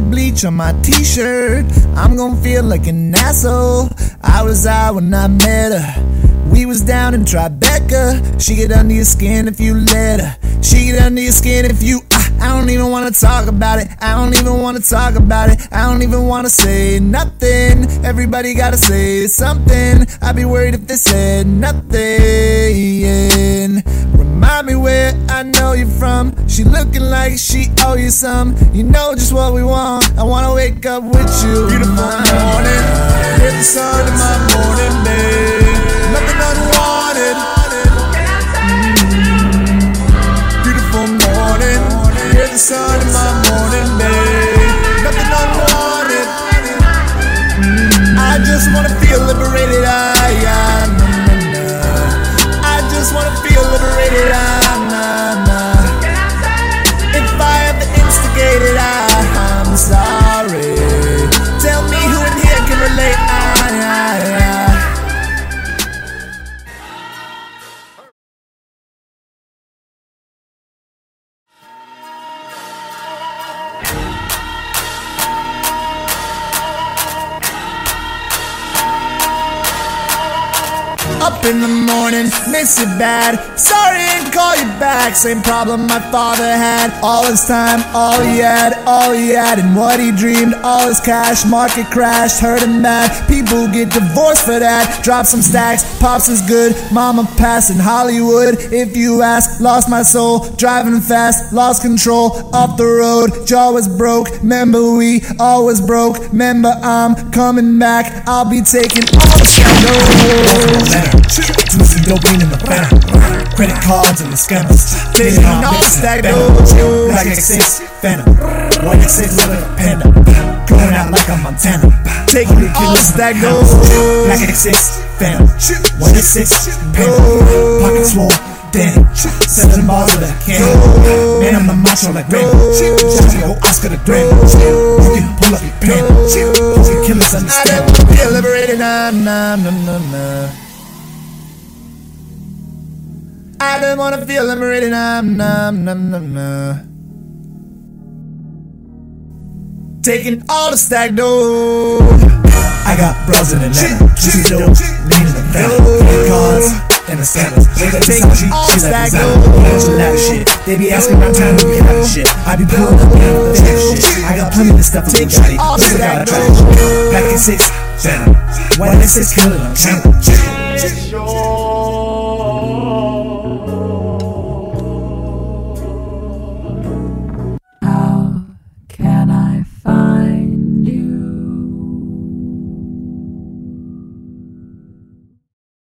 Bleach on my t-shirt, I'm gonna feel like an asshole. I was out when I met her. We was down in Tribeca. She get under your skin if you let her. She get under your skin if you. ah, I don't even wanna talk about it. I don't even wanna talk about it. I don't even wanna say nothing. Everybody gotta say something. I'd be worried if they said nothing. Remind me where I know you're from. She looking like she owe you some. You know just what we want. I wanna wake up with you. Beautiful morning. Hit the sun in my morning, babe. Nothing unwanted. Mm. Beautiful morning. Hit the sun in my morning, babe. Nothing unwanted. Mm. I just wanna feel liberated. Morning, miss you bad. Sorry, ain't call you back. Same problem my father had. All his time, all he had, all he had, and what he dreamed. All his cash, market crashed, hurt him mad. People get divorced for that. Drop some stacks, pops is good. Mama passed in Hollywood. If you ask, lost my soul. Driving fast, lost control. Off the road, jaw was broke. Remember we always broke. Remember I'm coming back. I'll be taking all the scandals
no green in the bank. Credit cards and the scammers.
They not stack those.
Like a six phantom. One six with a panda. Going out like a Montana.
Taking the killers stack those.
Like a six phantom. One six panda. Pocket swole dead. Seven bars of that can. Man, I'm the macho like Randy, Ren. to your Oscar the Grand. You can pull up your pants, You can
kill
us,
understand. I'm liberated, nah, nah, nah, nah, nah. I don't wanna feel them really numb, numb, numb, numb, numb. Taking all the stack dough.
I got bros in the net, juicy dough, lean in the fat, cards and the sandals.
They
got
this
she, like designer. Bunch of loud shit. They be asking my time to get out of shit. I be pulling up with the shit. I got plenty of stuff for you,
shawty.
Look out, I try
to
Back in six, down. Why they six killing them?